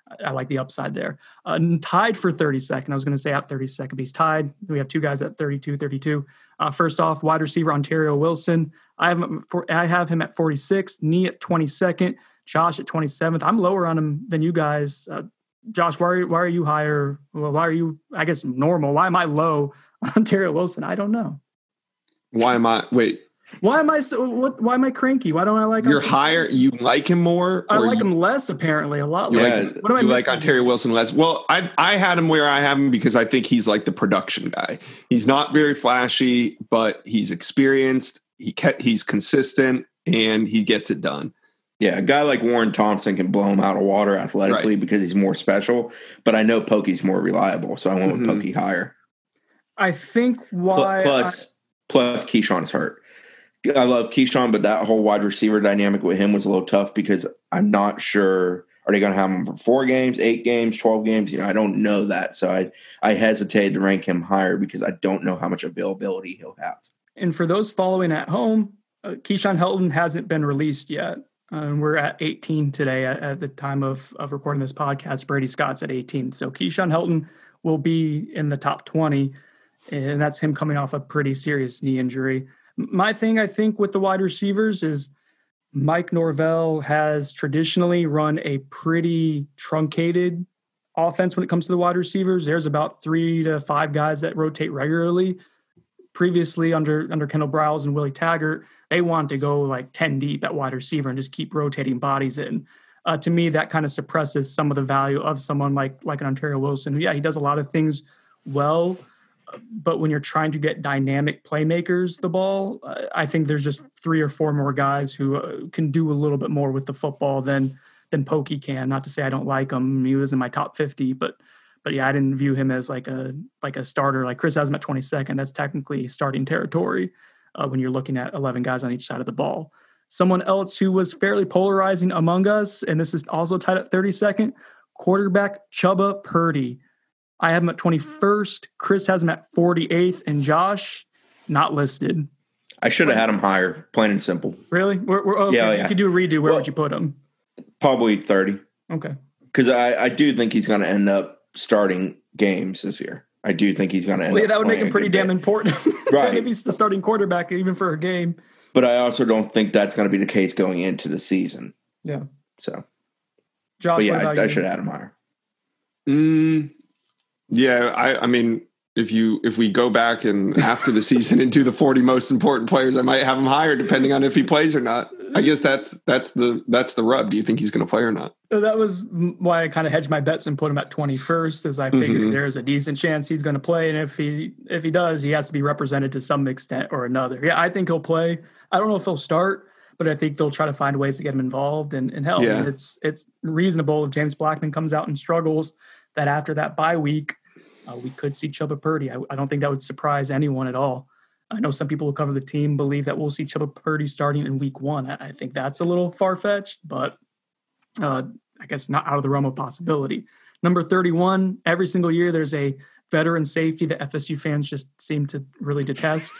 I, I like the upside there. Uh, tied for 32nd. I was going to say at 32nd, but he's tied. We have two guys at 32, 32. Uh, first off, wide receiver Ontario Wilson. I have him for, I have him at 46, Nee at 22nd, Josh at 27th. I'm lower on him than you guys. Uh, Josh, why are, why are you higher? Well, why are you, I guess, normal? Why am I low <laughs> Ontario Wilson. I don't know. Why am I? Wait. Why am I so? What? Why am I cranky? Why don't I like? You're higher. You like him more. I like you, him less. Apparently, a lot. You less. Like, what am I? You like Ontario Wilson less. Well, I I had him where I have him because I think he's like the production guy. He's not very flashy, but he's experienced. He kept, he's consistent and he gets it done. Yeah, a guy like Warren Thompson can blow him out of water athletically right. because he's more special. But I know Pokey's more reliable, so I went mm-hmm. with Pokey higher. I think why plus I, plus Keyshawn is hurt. I love Keyshawn, but that whole wide receiver dynamic with him was a little tough because I'm not sure are they going to have him for four games, eight games, twelve games? You know, I don't know that, so I I hesitated to rank him higher because I don't know how much availability he'll have. And for those following at home, uh, Keyshawn Helton hasn't been released yet. Uh, we're at 18 today at, at, the time of, of recording this podcast. Brady Scott's at 18. So Keyshawn Helton will be in the top 20 and that's him coming off a pretty serious knee injury. My thing, I think, with the wide receivers is Mike Norvell has traditionally run a pretty truncated offense when it comes to the wide receivers. There's about three to five guys that rotate regularly. Previously, under under Kendall Briles and Willie Taggart, they wanted to go like 10 deep at wide receiver and just keep rotating bodies in. Uh, to me, that kind of suppresses some of the value of someone like like an Ontario Wilson, who, yeah, he does a lot of things well, but when you're trying to get dynamic playmakers the ball, I think there's just three or four more guys who uh, can do a little bit more with the football than than Pokey can. Not to say I don't like him; he was in my top 50, but but yeah, I didn't view him as like a like a starter. Like Chris has him at 22nd. That's technically starting territory uh, when you're looking at 11 guys on each side of the ball. Someone else who was fairly polarizing among us, and this is also tied at 32nd, quarterback Chuba Purdy. I have him at 21st. Chris has him at 48th, and Josh not listed. I should have had him higher, plain and simple. Really? We're, we're, okay. Yeah, yeah. You could do a redo. Where well, would you put him? Probably 30. Okay. Because I, I do think he's going to end up starting games this year. I do think he's going to end well, yeah, That would make him pretty damn bit. important. <laughs> right. if he's the starting quarterback, even for a game. But I also don't think that's going to be the case going into the season. Yeah. So. Josh, but yeah, I, I should add him higher. Mm, yeah, I, I mean, if you if we go back and after the season and do the 40 most important players, I might have him higher depending on if he plays or not. I guess that's that's the that's the rub. Do you think he's going to play or not? That was why I kind of hedged my bets and put him at 21st, as I figured mm-hmm. there's a decent chance he's going to play, and if he if he does, he has to be represented to some extent or another. Yeah, I think he'll play. I don't know if he'll start, but I think they'll try to find ways to get him involved and, and help. Yeah. And it's it's reasonable if James Blackman comes out and struggles that after that bye week, uh, we could see Chuba Purdy. I, I, don't think that would surprise anyone at all. I know some people who cover the team believe that we'll see Chuba Purdy starting in week one. I, I think that's a little far fetched, but uh, I guess not out of the realm of possibility. Number 31, every single year there's a veteran safety that FSU fans just seem to really detest.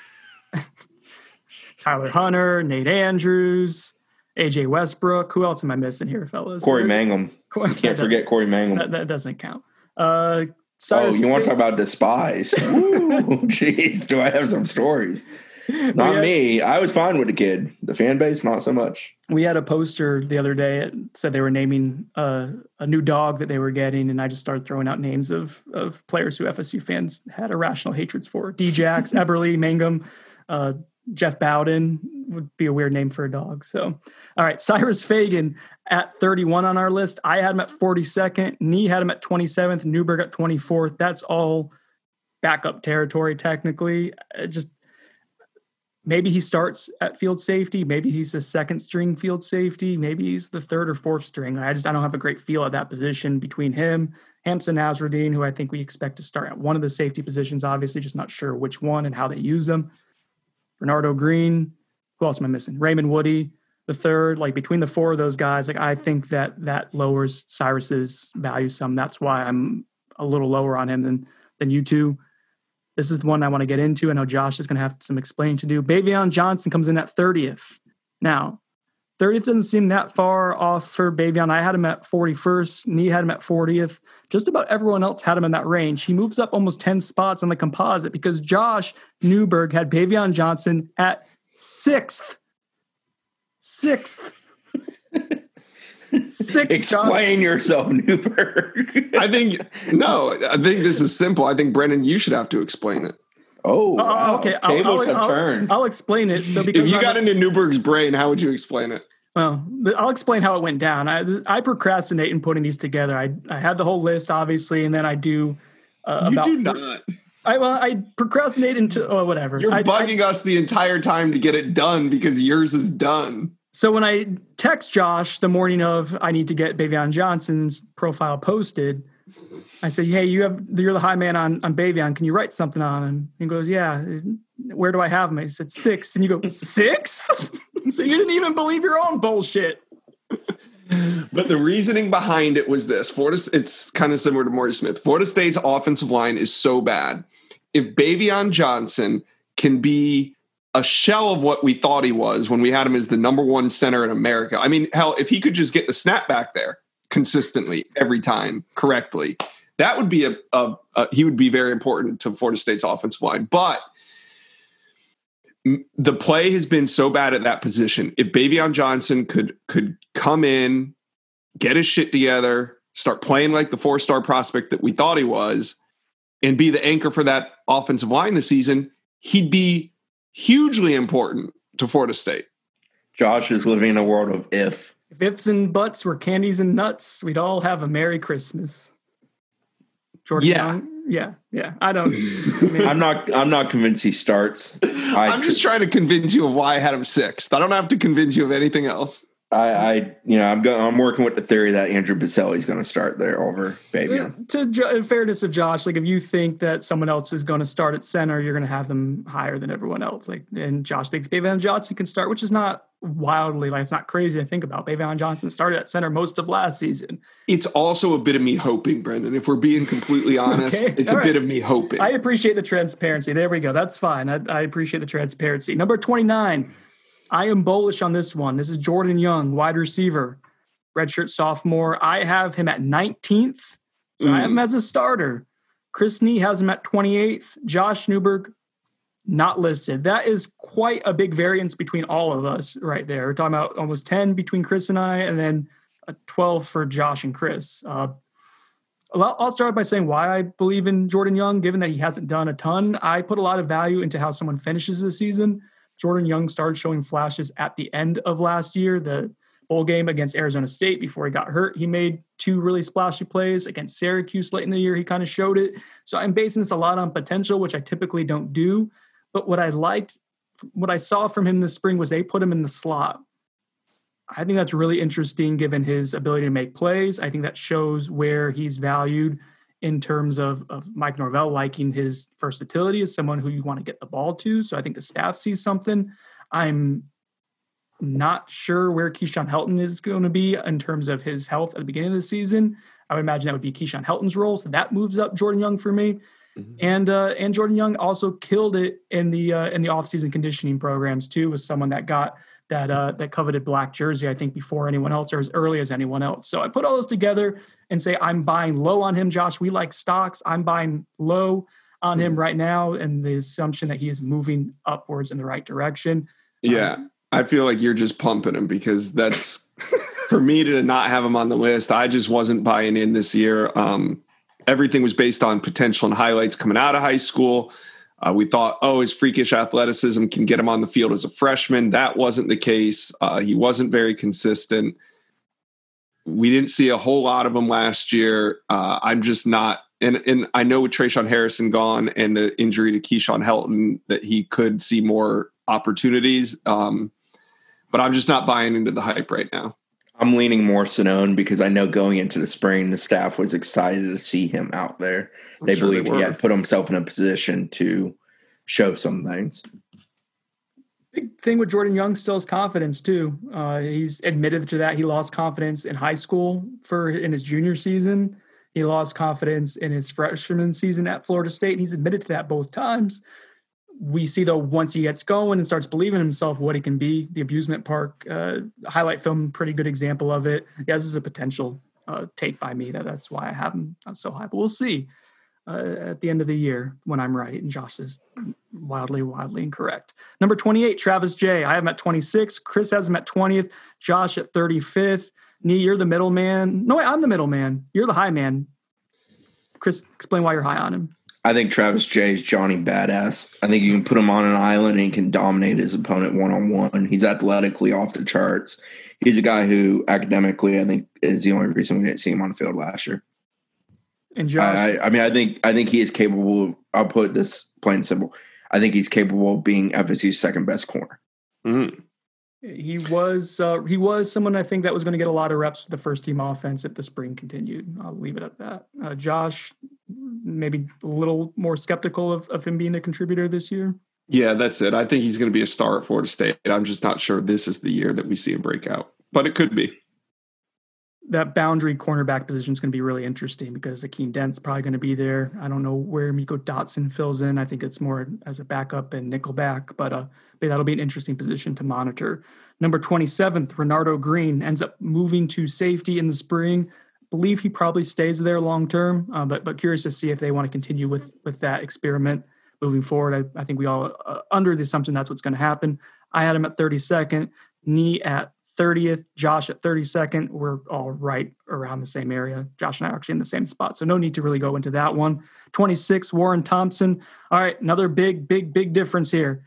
<laughs> Tyler Hunter, Nate Andrews, AJ Westbrook. Who else am I missing here, fellas? Corey Mangum. Can't <laughs> forget Corey Mangum. That, that doesn't count. Uh, oh, you want to talk about despise? <laughs> <laughs> Jeez, do I have some stories? Not had, me. I was fine with the kid. The fan base, not so much. We had a poster the other day. It said they were naming uh, a new dog that they were getting, and I just started throwing out names of of players who FSU fans had irrational hatreds for. Djax, <laughs> Eberly, Mangum, uh, Jeff Bowden would be a weird name for a dog. So, all right, Cyrus Fagan at 31 on our list. I had him at 42nd. Nee had him at 27th. Newberg at 24th. That's all backup territory technically. It just maybe he starts at field safety. Maybe he's the second string field safety. Maybe he's the third or fourth string. I just I don't have a great feel at that position between him, Hamsah Nasirildeen, who I think we expect to start at one of the safety positions. Obviously, just not sure which one and how they use them. Renardo Green. Who else am I missing? Raymond Woody, the third. Like between the four of those guys, like I think that that lowers Cyrus's value some. That's why I'm a little lower on him than than you two. This is the one I want to get into. I know Josh is going to have some explaining to do. Baveon Johnson comes in at 30th. Now, 30th doesn't seem that far off for Baveon. I had him at 41st. Nee had him at 40th. Just about everyone else had him in that range. He moves up almost 10 spots on the composite because Josh Newberg had Baveon Johnson at sixth. Sixth. Six. Explain Josh. yourself, Newberg. I think no. I think this is simple. I think Brendan, you should have to explain it. Oh, uh, wow. okay. Tables I'll, have I'll, turned. I'll explain it. So because if you got into Newberg's brain, how would you explain it? Well, I'll explain how it went down. I, I procrastinate in putting these together. I I had the whole list obviously, and then I do. Uh, you about do not. I well, I procrastinate into oh, whatever. You're I, bugging I, us the entire time to get it done because yours is done. So when I text Josh the morning of I need to get Baveon Johnson's profile posted, I said, "Hey, you have you're the high man on on Baveon. Can you write something on him?" He goes, "Yeah." Where do I have him? I said six, and you go six. <laughs> so you didn't even believe your own bullshit. but the reasoning behind it was this: Florida. It's kind of similar to Maury Smith. Florida State's offensive line is so bad. If Baveon Johnson can be a shell of what we thought he was when we had him as the number one center in America. I mean, hell, if he could just get the snap back there consistently every time correctly, that would be a, a, a he would be very important to Florida State's offensive line. But the play has been so bad at that position. If Baveon Johnson could could come in, get his shit together, start playing like the four star prospect that we thought he was, and be the anchor for that offensive line this season, he'd be hugely important to Florida State. Josh is living in a world of if. If ifs and buts were candies and nuts, we'd all have a Merry Christmas. Jordan yeah. Young, yeah, yeah. I don't. I'm not. I'm not convinced he starts. I, am just trying to convince you of why I had him sixth. I don't have to convince you of anything else. I, I, you know, I'm going. I'm working with the theory that Andrew Boselli is going to start there over baby. To in fairness of Josh, like if you think that someone else is going to start at center, you're going to have them higher than everyone else. Like, and Josh thinks Baveon Johnson can start, which is not wildly like it's not crazy to think about. Baveon Johnson started at center most of last season. It's also a bit of me hoping, Brendan. If we're being completely <laughs> honest, okay. it's All a right. bit of me hoping. I appreciate the transparency. There we go. That's fine. I, I appreciate the transparency. Number twenty nine. I am bullish on this one. This is Jordan Young, wide receiver, redshirt sophomore. I have him at 19th, so mm. I have him mm. as a starter. Chris Nee has him at 28th. Josh Newberg, not listed. That is quite a big variance between all of us right there. We're talking about almost 10 between Chris and I, and then a 12 for Josh and Chris. Uh, I'll start by saying why I believe in Jordan Young, given that he hasn't done a ton. I put a lot of value into how someone finishes the season. Jordan Young started showing flashes at the end of last year, the bowl game against Arizona State before he got hurt. He made two really splashy plays against Syracuse late in the year. He kind of showed it. So I'm basing this a lot on potential, which I typically don't do. But what I liked, what I saw from him this spring was they put him in the slot. I think that's really interesting given his ability to make plays. I think that shows where he's valued in terms of, of Mike Norvell liking his versatility as someone who you want to get the ball to. So I think the staff sees something. I'm not sure where Keyshawn Helton is going to be in terms of his health at the beginning of the season. I would imagine that would be Keyshawn Helton's role. So that moves up Jordan Young for me. Mm-hmm. And uh, and Jordan Young also killed it in the uh, in the offseason conditioning programs too. Was someone that got that uh, that coveted black jersey, I think, before anyone else or as early as anyone else. So I put all those together and say I'm buying low on him. Josh, we like stocks. I'm buying low on him mm-hmm. right now, and the assumption that he is moving upwards in the right direction. Yeah, um, I feel like you're just pumping him because that's <laughs> for me to not have him on the list. I just wasn't buying in this year. Um, everything was based on potential and highlights coming out of high school. Uh, we thought, oh, his freakish athleticism can get him on the field as a freshman. That wasn't the case. Uh, he wasn't very consistent. We didn't see a whole lot of him last year. Uh, I'm just not, and and I know with Tre'Shaun Harrison gone and the injury to Keyshawn Helton that he could see more opportunities. Um, but I'm just not buying into the hype right now. I'm leaning more Sonnone because I know going into the spring, the staff was excited to see him out there. I'm they sure believed they he had put himself in a position to show some things. Big thing with Jordan Young still is confidence too. Uh, he's admitted to that. He lost confidence in high school for in his junior season. He lost confidence in his freshman season at Florida State. He's admitted to that both times we see though once he gets going and starts believing in himself what he can be the amusement park uh, highlight film pretty good example of it yeah this is a potential uh, take by me that that's why i have him so high but we'll see uh, at the end of the year when i'm right and josh is wildly wildly incorrect number 28 Travis Jay i have him at 26 chris has him at 20th josh at 35th Nee, you're the middleman. No, I'm the middleman. You're the high man. Chris, explain why you're high on him. I think Travis Jay is Johnny Badass. I think you can put him on an island and he can dominate his opponent one on one. He's athletically off the charts. He's a guy who academically, I think, is the only reason we didn't see him on the field last year. And Josh, I, I mean, I think I think he is capable. Of, I'll put this plain simple. I think he's capable of being FSU's second best corner. Mm-hmm. He was uh, he was someone I think that was going to get a lot of reps the first team offense if the spring continued. I'll leave it at that. Uh, Josh, maybe a little more skeptical of, of him being a contributor this year. Yeah, that's it. I think he's going to be a star at Florida State. I'm just not sure this is the year that we see him break out, but it could be that boundary cornerback position is going to be really interesting because Akeem Dent's probably going to be there. I don't know where Meiko Dotson fills in. I think it's more as a backup and nickelback, but uh, but that'll be an interesting position to monitor. Number 27th, Renardo Green ends up moving to safety in the spring. Believe he probably stays there long term, uh, but but curious to see if they want to continue with with that experiment moving forward. I, I think we all uh, under the assumption that's what's going to happen. I had him at 32nd, Nee at 30th, Josh at 32nd. We're all right around the same area. Josh and I are actually in the same spot. So no need to really go into that one. 26, Warren Thompson. All right, another big, big, big difference here.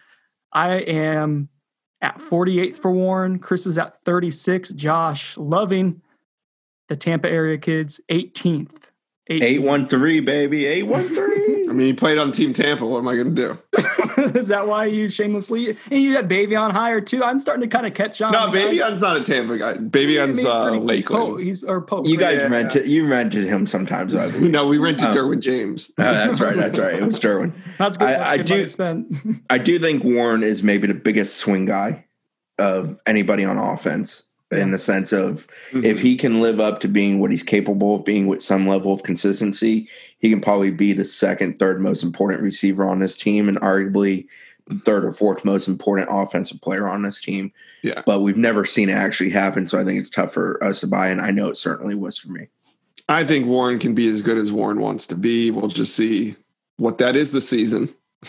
I am at 48th for Warren. Chris is at 36. Josh, loving the Tampa area kids, 18th. 813, baby. 813. I mean, he played on Team Tampa. What am I going to do? <laughs> Is that why you shamelessly? And you had Baveon higher too. I'm starting to kind of catch on. No, Baveon's not a Tampa guy. Baveon's uh, Lakeland. He's, Pope, he's or Pope. You guys yeah. rented. You rented him sometimes. <laughs> no, we rented oh. Derwin James. Oh, that's right. That's right. It was Derwin. <laughs> that's good. I, I do. I do think Warren is maybe the biggest swing guy of anybody on offense in the sense of mm-hmm. if he can live up to being what he's capable of being with some level of consistency, he can probably be the second, third most important receiver on this team and arguably the third or fourth most important offensive player on this team. Yeah. But we've never seen it actually happen. So I think it's tough for us to buy. And I know it certainly was for me. I think Warren can be as good as Warren wants to be. We'll just see what that is this season. <laughs>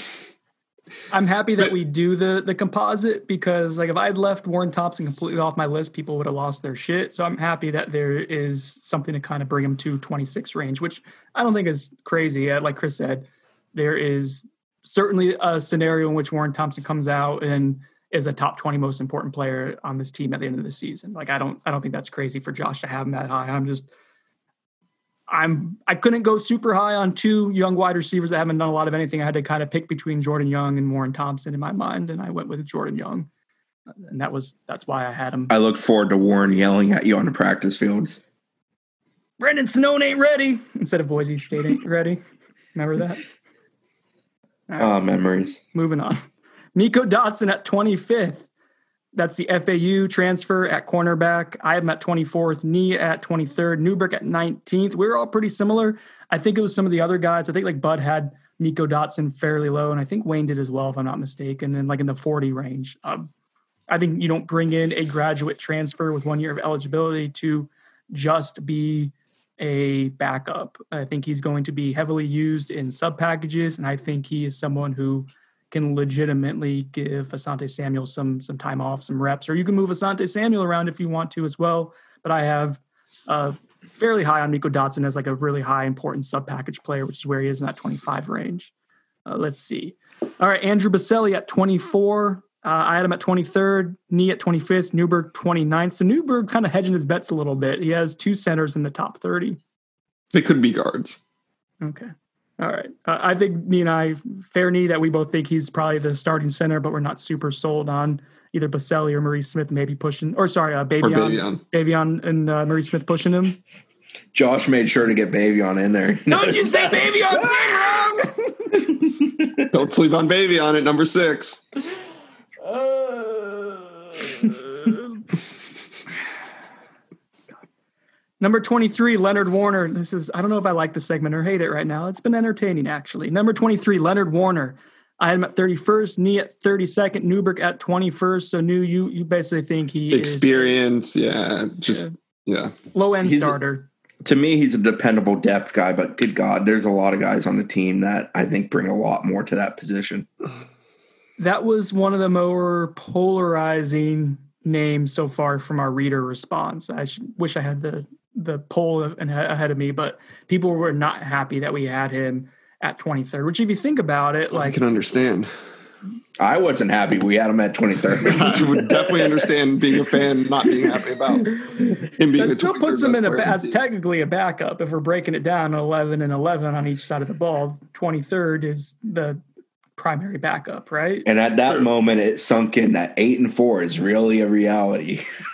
I'm happy that we do the the composite because like if I'd left Warren Thompson completely off my list, people would have lost their shit. So I'm happy that there is something to kind of bring him to 26 range, which I don't think is crazy. Uh, like Chris said, there is certainly a scenario in which Warren Thompson comes out and is a top 20 most important player on this team at the end of the season. Like I don't I don't think that's crazy for Josh to have him that high. I'm just I'm I couldn't go super high on two young wide receivers that haven't done a lot of anything. I had to kind of pick between Jordan Young and Warren Thompson in my mind, and I went with Jordan Young, and that was that's why I had him. I look forward to Warren yelling at you on the practice fields. Brendan Sonnone ain't ready instead of Boise State ain't ready. Remember that? Right. Oh, memories. Moving on. Meiko Dotson at 25th. That's the FAU transfer at cornerback. I have him at 24th, Nee at 23rd, Newberg at 19th. We are all pretty similar. I think it was some of the other guys. I think like Bud had Meiko Dotson fairly low, and I think Wayne did as well, if I'm not mistaken, and like in the 40 range. Um, I think you don't bring in a graduate transfer with one year of eligibility to just be a backup. I think he's going to be heavily used in sub packages, and I think he is someone who can legitimately give Asante Samuel some some time off, some reps, or you can move Asante Samuel around if you want to as well. But I have uh, fairly high on Meiko Dotson as like a really high important sub package player, which is where he is in that 25 range. Uh, let's see. All right, Andrew Boselli at 24. Uh, I had him at 23rd, Nee at 25th, Newberg 29th. So Newberg kind of hedging his bets a little bit. He has two centers in the top 30. They could be guards. Okay. All right. Uh, I think Nee and I, fair knee that we both think he's probably the starting center, but we're not super sold on either Boselli or Marie Smith maybe pushing, or sorry, uh, Baveon, Baveon and uh, Maurice Smith pushing him. Josh made sure to get Baveon in there. <laughs> Don't you say Baveon wrong? <laughs> Don't sleep on Baveon at number six. <laughs> Number 23, Leonard Warner. This is, I don't know if I like the segment or hate it right now. It's been entertaining, actually. Number 23, Leonard Warner. I had him at 31st, Nee at 32nd, Newberg at 21st. So, New, you you basically think he experience, is, yeah, just yeah, yeah. low end starter. A, to me, he's a dependable depth guy, but good God, there's a lot of guys on the team that I think bring a lot more to that position. That was one of the more polarizing names so far from our reader response. I should, wish I had the the poll ahead of me, but people were not happy that we had him at 23rd. Which, if you think about it, like I can understand. I wasn't happy we had him at 23rd. I <laughs> would definitely understand being a fan not being happy about him being. That still puts him in a as technically a backup. If we're breaking it down, 11 and 11 on each side of the ball, 23rd is the primary backup, right? And at that moment, it sunk in that eight and four is really a reality. <laughs>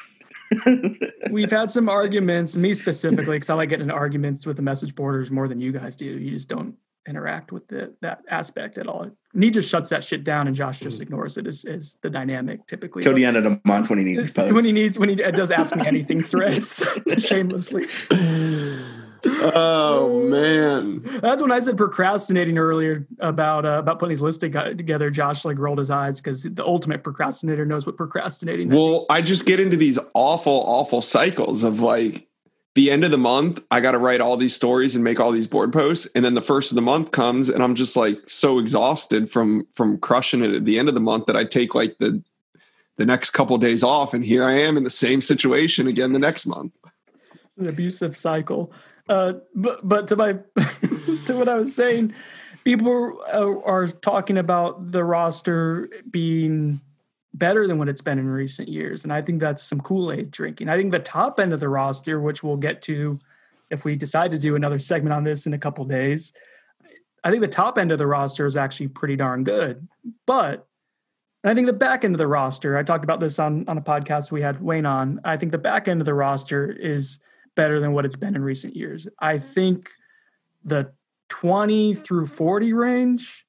We've had some arguments, me specifically, because I like getting arguments with the message boarders more than you guys do. You just don't interact with the, that aspect at all. He just shuts that shit down, and Josh just mm. ignores it. Is is the dynamic typically till the end of the month when he needs post. <laughs> When he needs when he does ask me anything <laughs> threats <laughs> shamelessly. Oh man, that's when I said procrastinating earlier about uh, about putting these lists together. Josh like rolled his eyes because the ultimate procrastinator knows what procrastinating. Well, I just get into these awful, awful cycles of like the end of the month, I got to write all these stories and make all these board posts, and then the first of the month comes, and I'm just like so exhausted from from crushing it at the end of the month that I take like the the next couple of days off, and here I am in the same situation again the next month. It's an abusive cycle. Uh, but but to my <laughs> to what I was saying, people are, are talking about the roster being better than what it's been in recent years, and I think that's some Kool Aid drinking. I think the top end of the roster, which we'll get to if we decide to do another segment on this in a couple days, I think the top end of the roster is actually pretty darn good. But I think the back end of the roster, I talked about this on on a podcast we had Wayne on. I think the back end of the roster is better than what it's been in recent years. I think the 20 through 40 range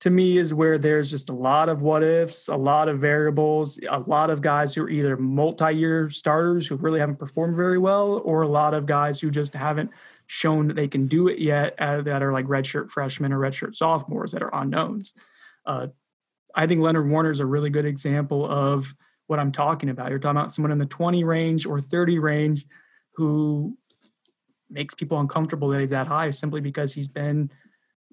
to me is where there's just a lot of what ifs, a lot of variables, a lot of guys who are either multi-year starters who really haven't performed very well, or a lot of guys who just haven't shown that they can do it yet, uh, that are like redshirt freshmen or redshirt sophomores that are unknowns. Uh, I think Leonard Warner is a really good example of what I'm talking about. You're talking about someone in the 20 range or 30 range who makes people uncomfortable that he's that high simply because he's been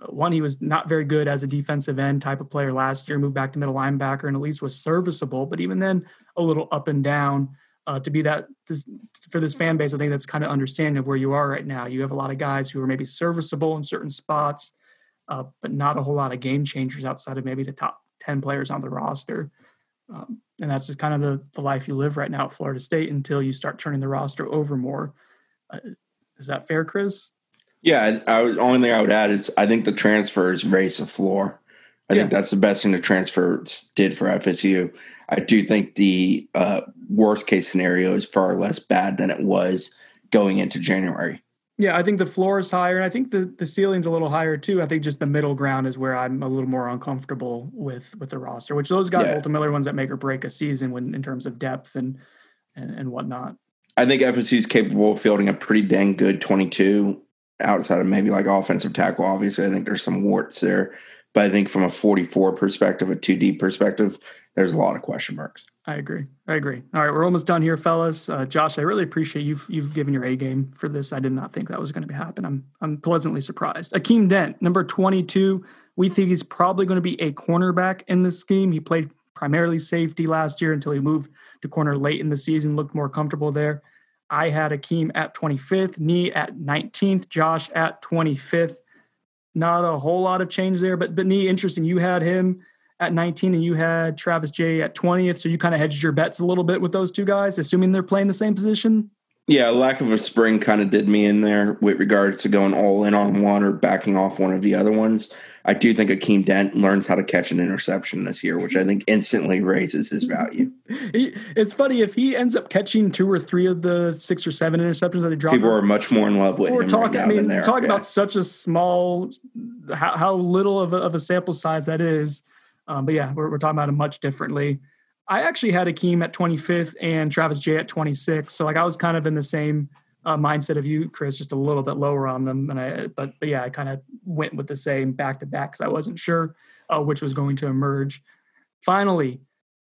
one he was not very good as a defensive end type of player last year moved back to middle linebacker and at least was serviceable but even then a little up and down uh, to be that this, for this fan base i think that's kind of understanding of where you are right now. You have a lot of guys who are maybe serviceable in certain spots uh, but not a whole lot of game changers outside of maybe the top 10 players on the roster. Um, and that's just kind of the, the life you live right now at Florida State until you start turning the roster over more. Uh, is that fair, Chris? Yeah, I, I only thing I would add is I think the transfers raise the floor. I yeah. think that's the best thing the transfers did for FSU. I do think the uh, worst case scenario is far less bad than it was going into January. Yeah, I think the floor is higher, and I think the the ceiling's a little higher too. I think just the middle ground is where I'm a little more uncomfortable with with the roster. Which those guys yeah. ultimately are ones that make or break a season when in terms of depth and and, and whatnot. I think FSU is capable of fielding a pretty dang good 22 outside of maybe like offensive tackle. Obviously, I think there's some warts there. But I think from a 44 perspective, a 2D perspective, there's a lot of question marks. I agree. I agree. All right, we're almost done here, fellas. Uh, Josh, I really appreciate you've you've given your A game for this. I did not think that was going to happen. I'm I'm pleasantly surprised. Akeem Dent, number 22. We think he's probably going to be a cornerback in this scheme. He played primarily safety last year until he moved to corner late in the season, looked more comfortable there. I had Akeem at 25th, Nee at 19th, Josh at 25th. Not a whole lot of change there, but but Nee, interesting. You had him at 19 and you had Travis Jay at 20th. So you kind of hedged your bets a little bit with those two guys, assuming they're playing the same position. Yeah, lack of a spring kind of did me in there with regards to going all in on one or backing off one of the other ones. I do think Akeem Dent learns how to catch an interception this year, which I think instantly raises his value. <laughs> it's funny if he ends up catching two or three of the six or seven interceptions that he dropped. People are much more in love with we're him. Talking, right I mean, yeah. talking about such a small, how, how little of a, of a sample size that is. Um, but yeah, we're, we're talking about it much differently. I actually had Akeem at 25th and Travis Jay at 26. So like I was kind of in the same uh, mindset of you, Chris, just a little bit lower on them. And I, but, but yeah, I kind of went with the same back to back because I wasn't sure uh, which was going to emerge. Finally,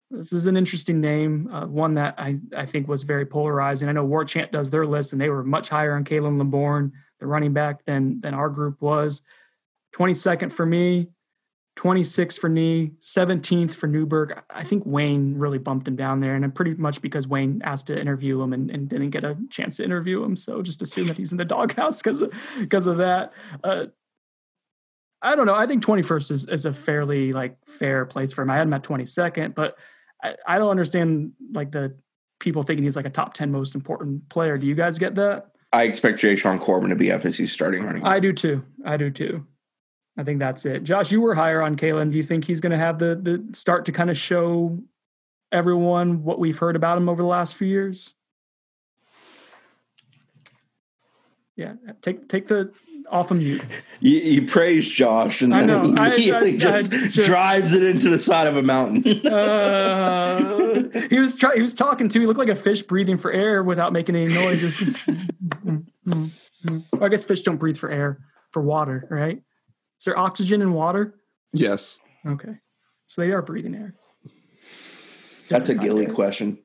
this is an interesting name, uh, one that I, I think was very polarizing. I know Warchant does their list, and they were much higher on Khalan Laborn, the running back, than than our group was. 22nd for me, 26th for Nee, 17th for Newberg. I think Wayne really bumped him down there, and pretty much because Wayne asked to interview him and, and didn't get a chance to interview him. So just assume that he's in the doghouse because of, because of that. Uh, I don't know. I think 21st is, is a fairly like fair place for him. I had him at 22nd, but I, I don't understand like the people thinking he's like a top 10 most important player. Do you guys get that? I expect Jashaun Corbin to be FSU starting running. I do too. I do too. I think that's it. Josh, you were higher on Khalan. Do you think he's going to have the the start to kind of show everyone what we've heard about him over the last few years? Yeah, take take the off of mute. You, you praise Josh, and then he immediately I, I, <laughs> just, I just, drives it into the side of a mountain. uh, <laughs> he was trying. He was talking to. He looked like a fish breathing for air without making any noise. Just, <laughs> mm, mm, mm, I guess fish don't breathe for air, for water, right? Is there oxygen in water? Yes. Okay. So they are breathing air. That's a Gilly question.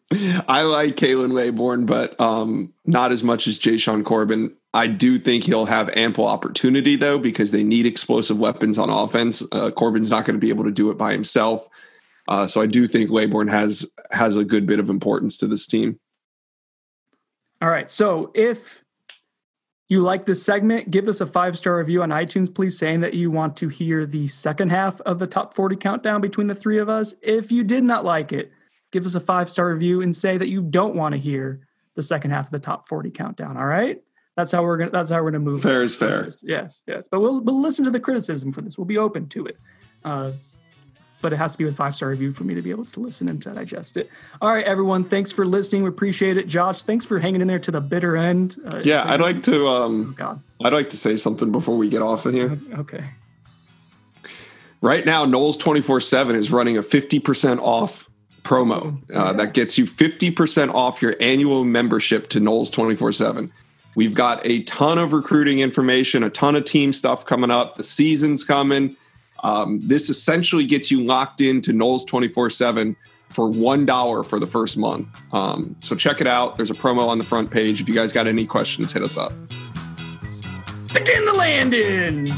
I like Khalan Laborn, but um, not as much as Jashaun Corbin. I do think he'll have ample opportunity though, because they need explosive weapons on offense. Uh, Corbin's not going to be able to do it by himself, uh, so I do think Laborn has has a good bit of importance to this team. All right, so if you like this segment, give us a five star review on iTunes, please, saying that you want to hear the second half of the top 40 countdown between the three of us. If you did not like it, give us a five star review and say that you don't want to hear the second half of the top 40 countdown. All right. That's how we're gonna that's how we're gonna move. Fair is fair. Yes, yes. But we'll we'll listen to the criticism for this. We'll be open to it. Uh, but it has to be with five star review for me to be able to listen and to digest it. All right, everyone. Thanks for listening. We appreciate it. Josh, thanks for hanging in there to the bitter end. Uh, yeah, I'd like to. Um, oh, God. I'd like to say something before we get off of here. Okay. Right now, Noles twenty four seven is running a fifty percent off promo uh, yeah. that gets you fifty percent off your annual membership to Noles twenty four seven. We've got a ton of recruiting information, a ton of team stuff coming up. The season's coming. Um, this essentially gets you locked into Noles 24 7 for $1 for the first month. Um, so check it out. There's a promo on the front page. If you guys got any questions, hit us up. Stick in the landing.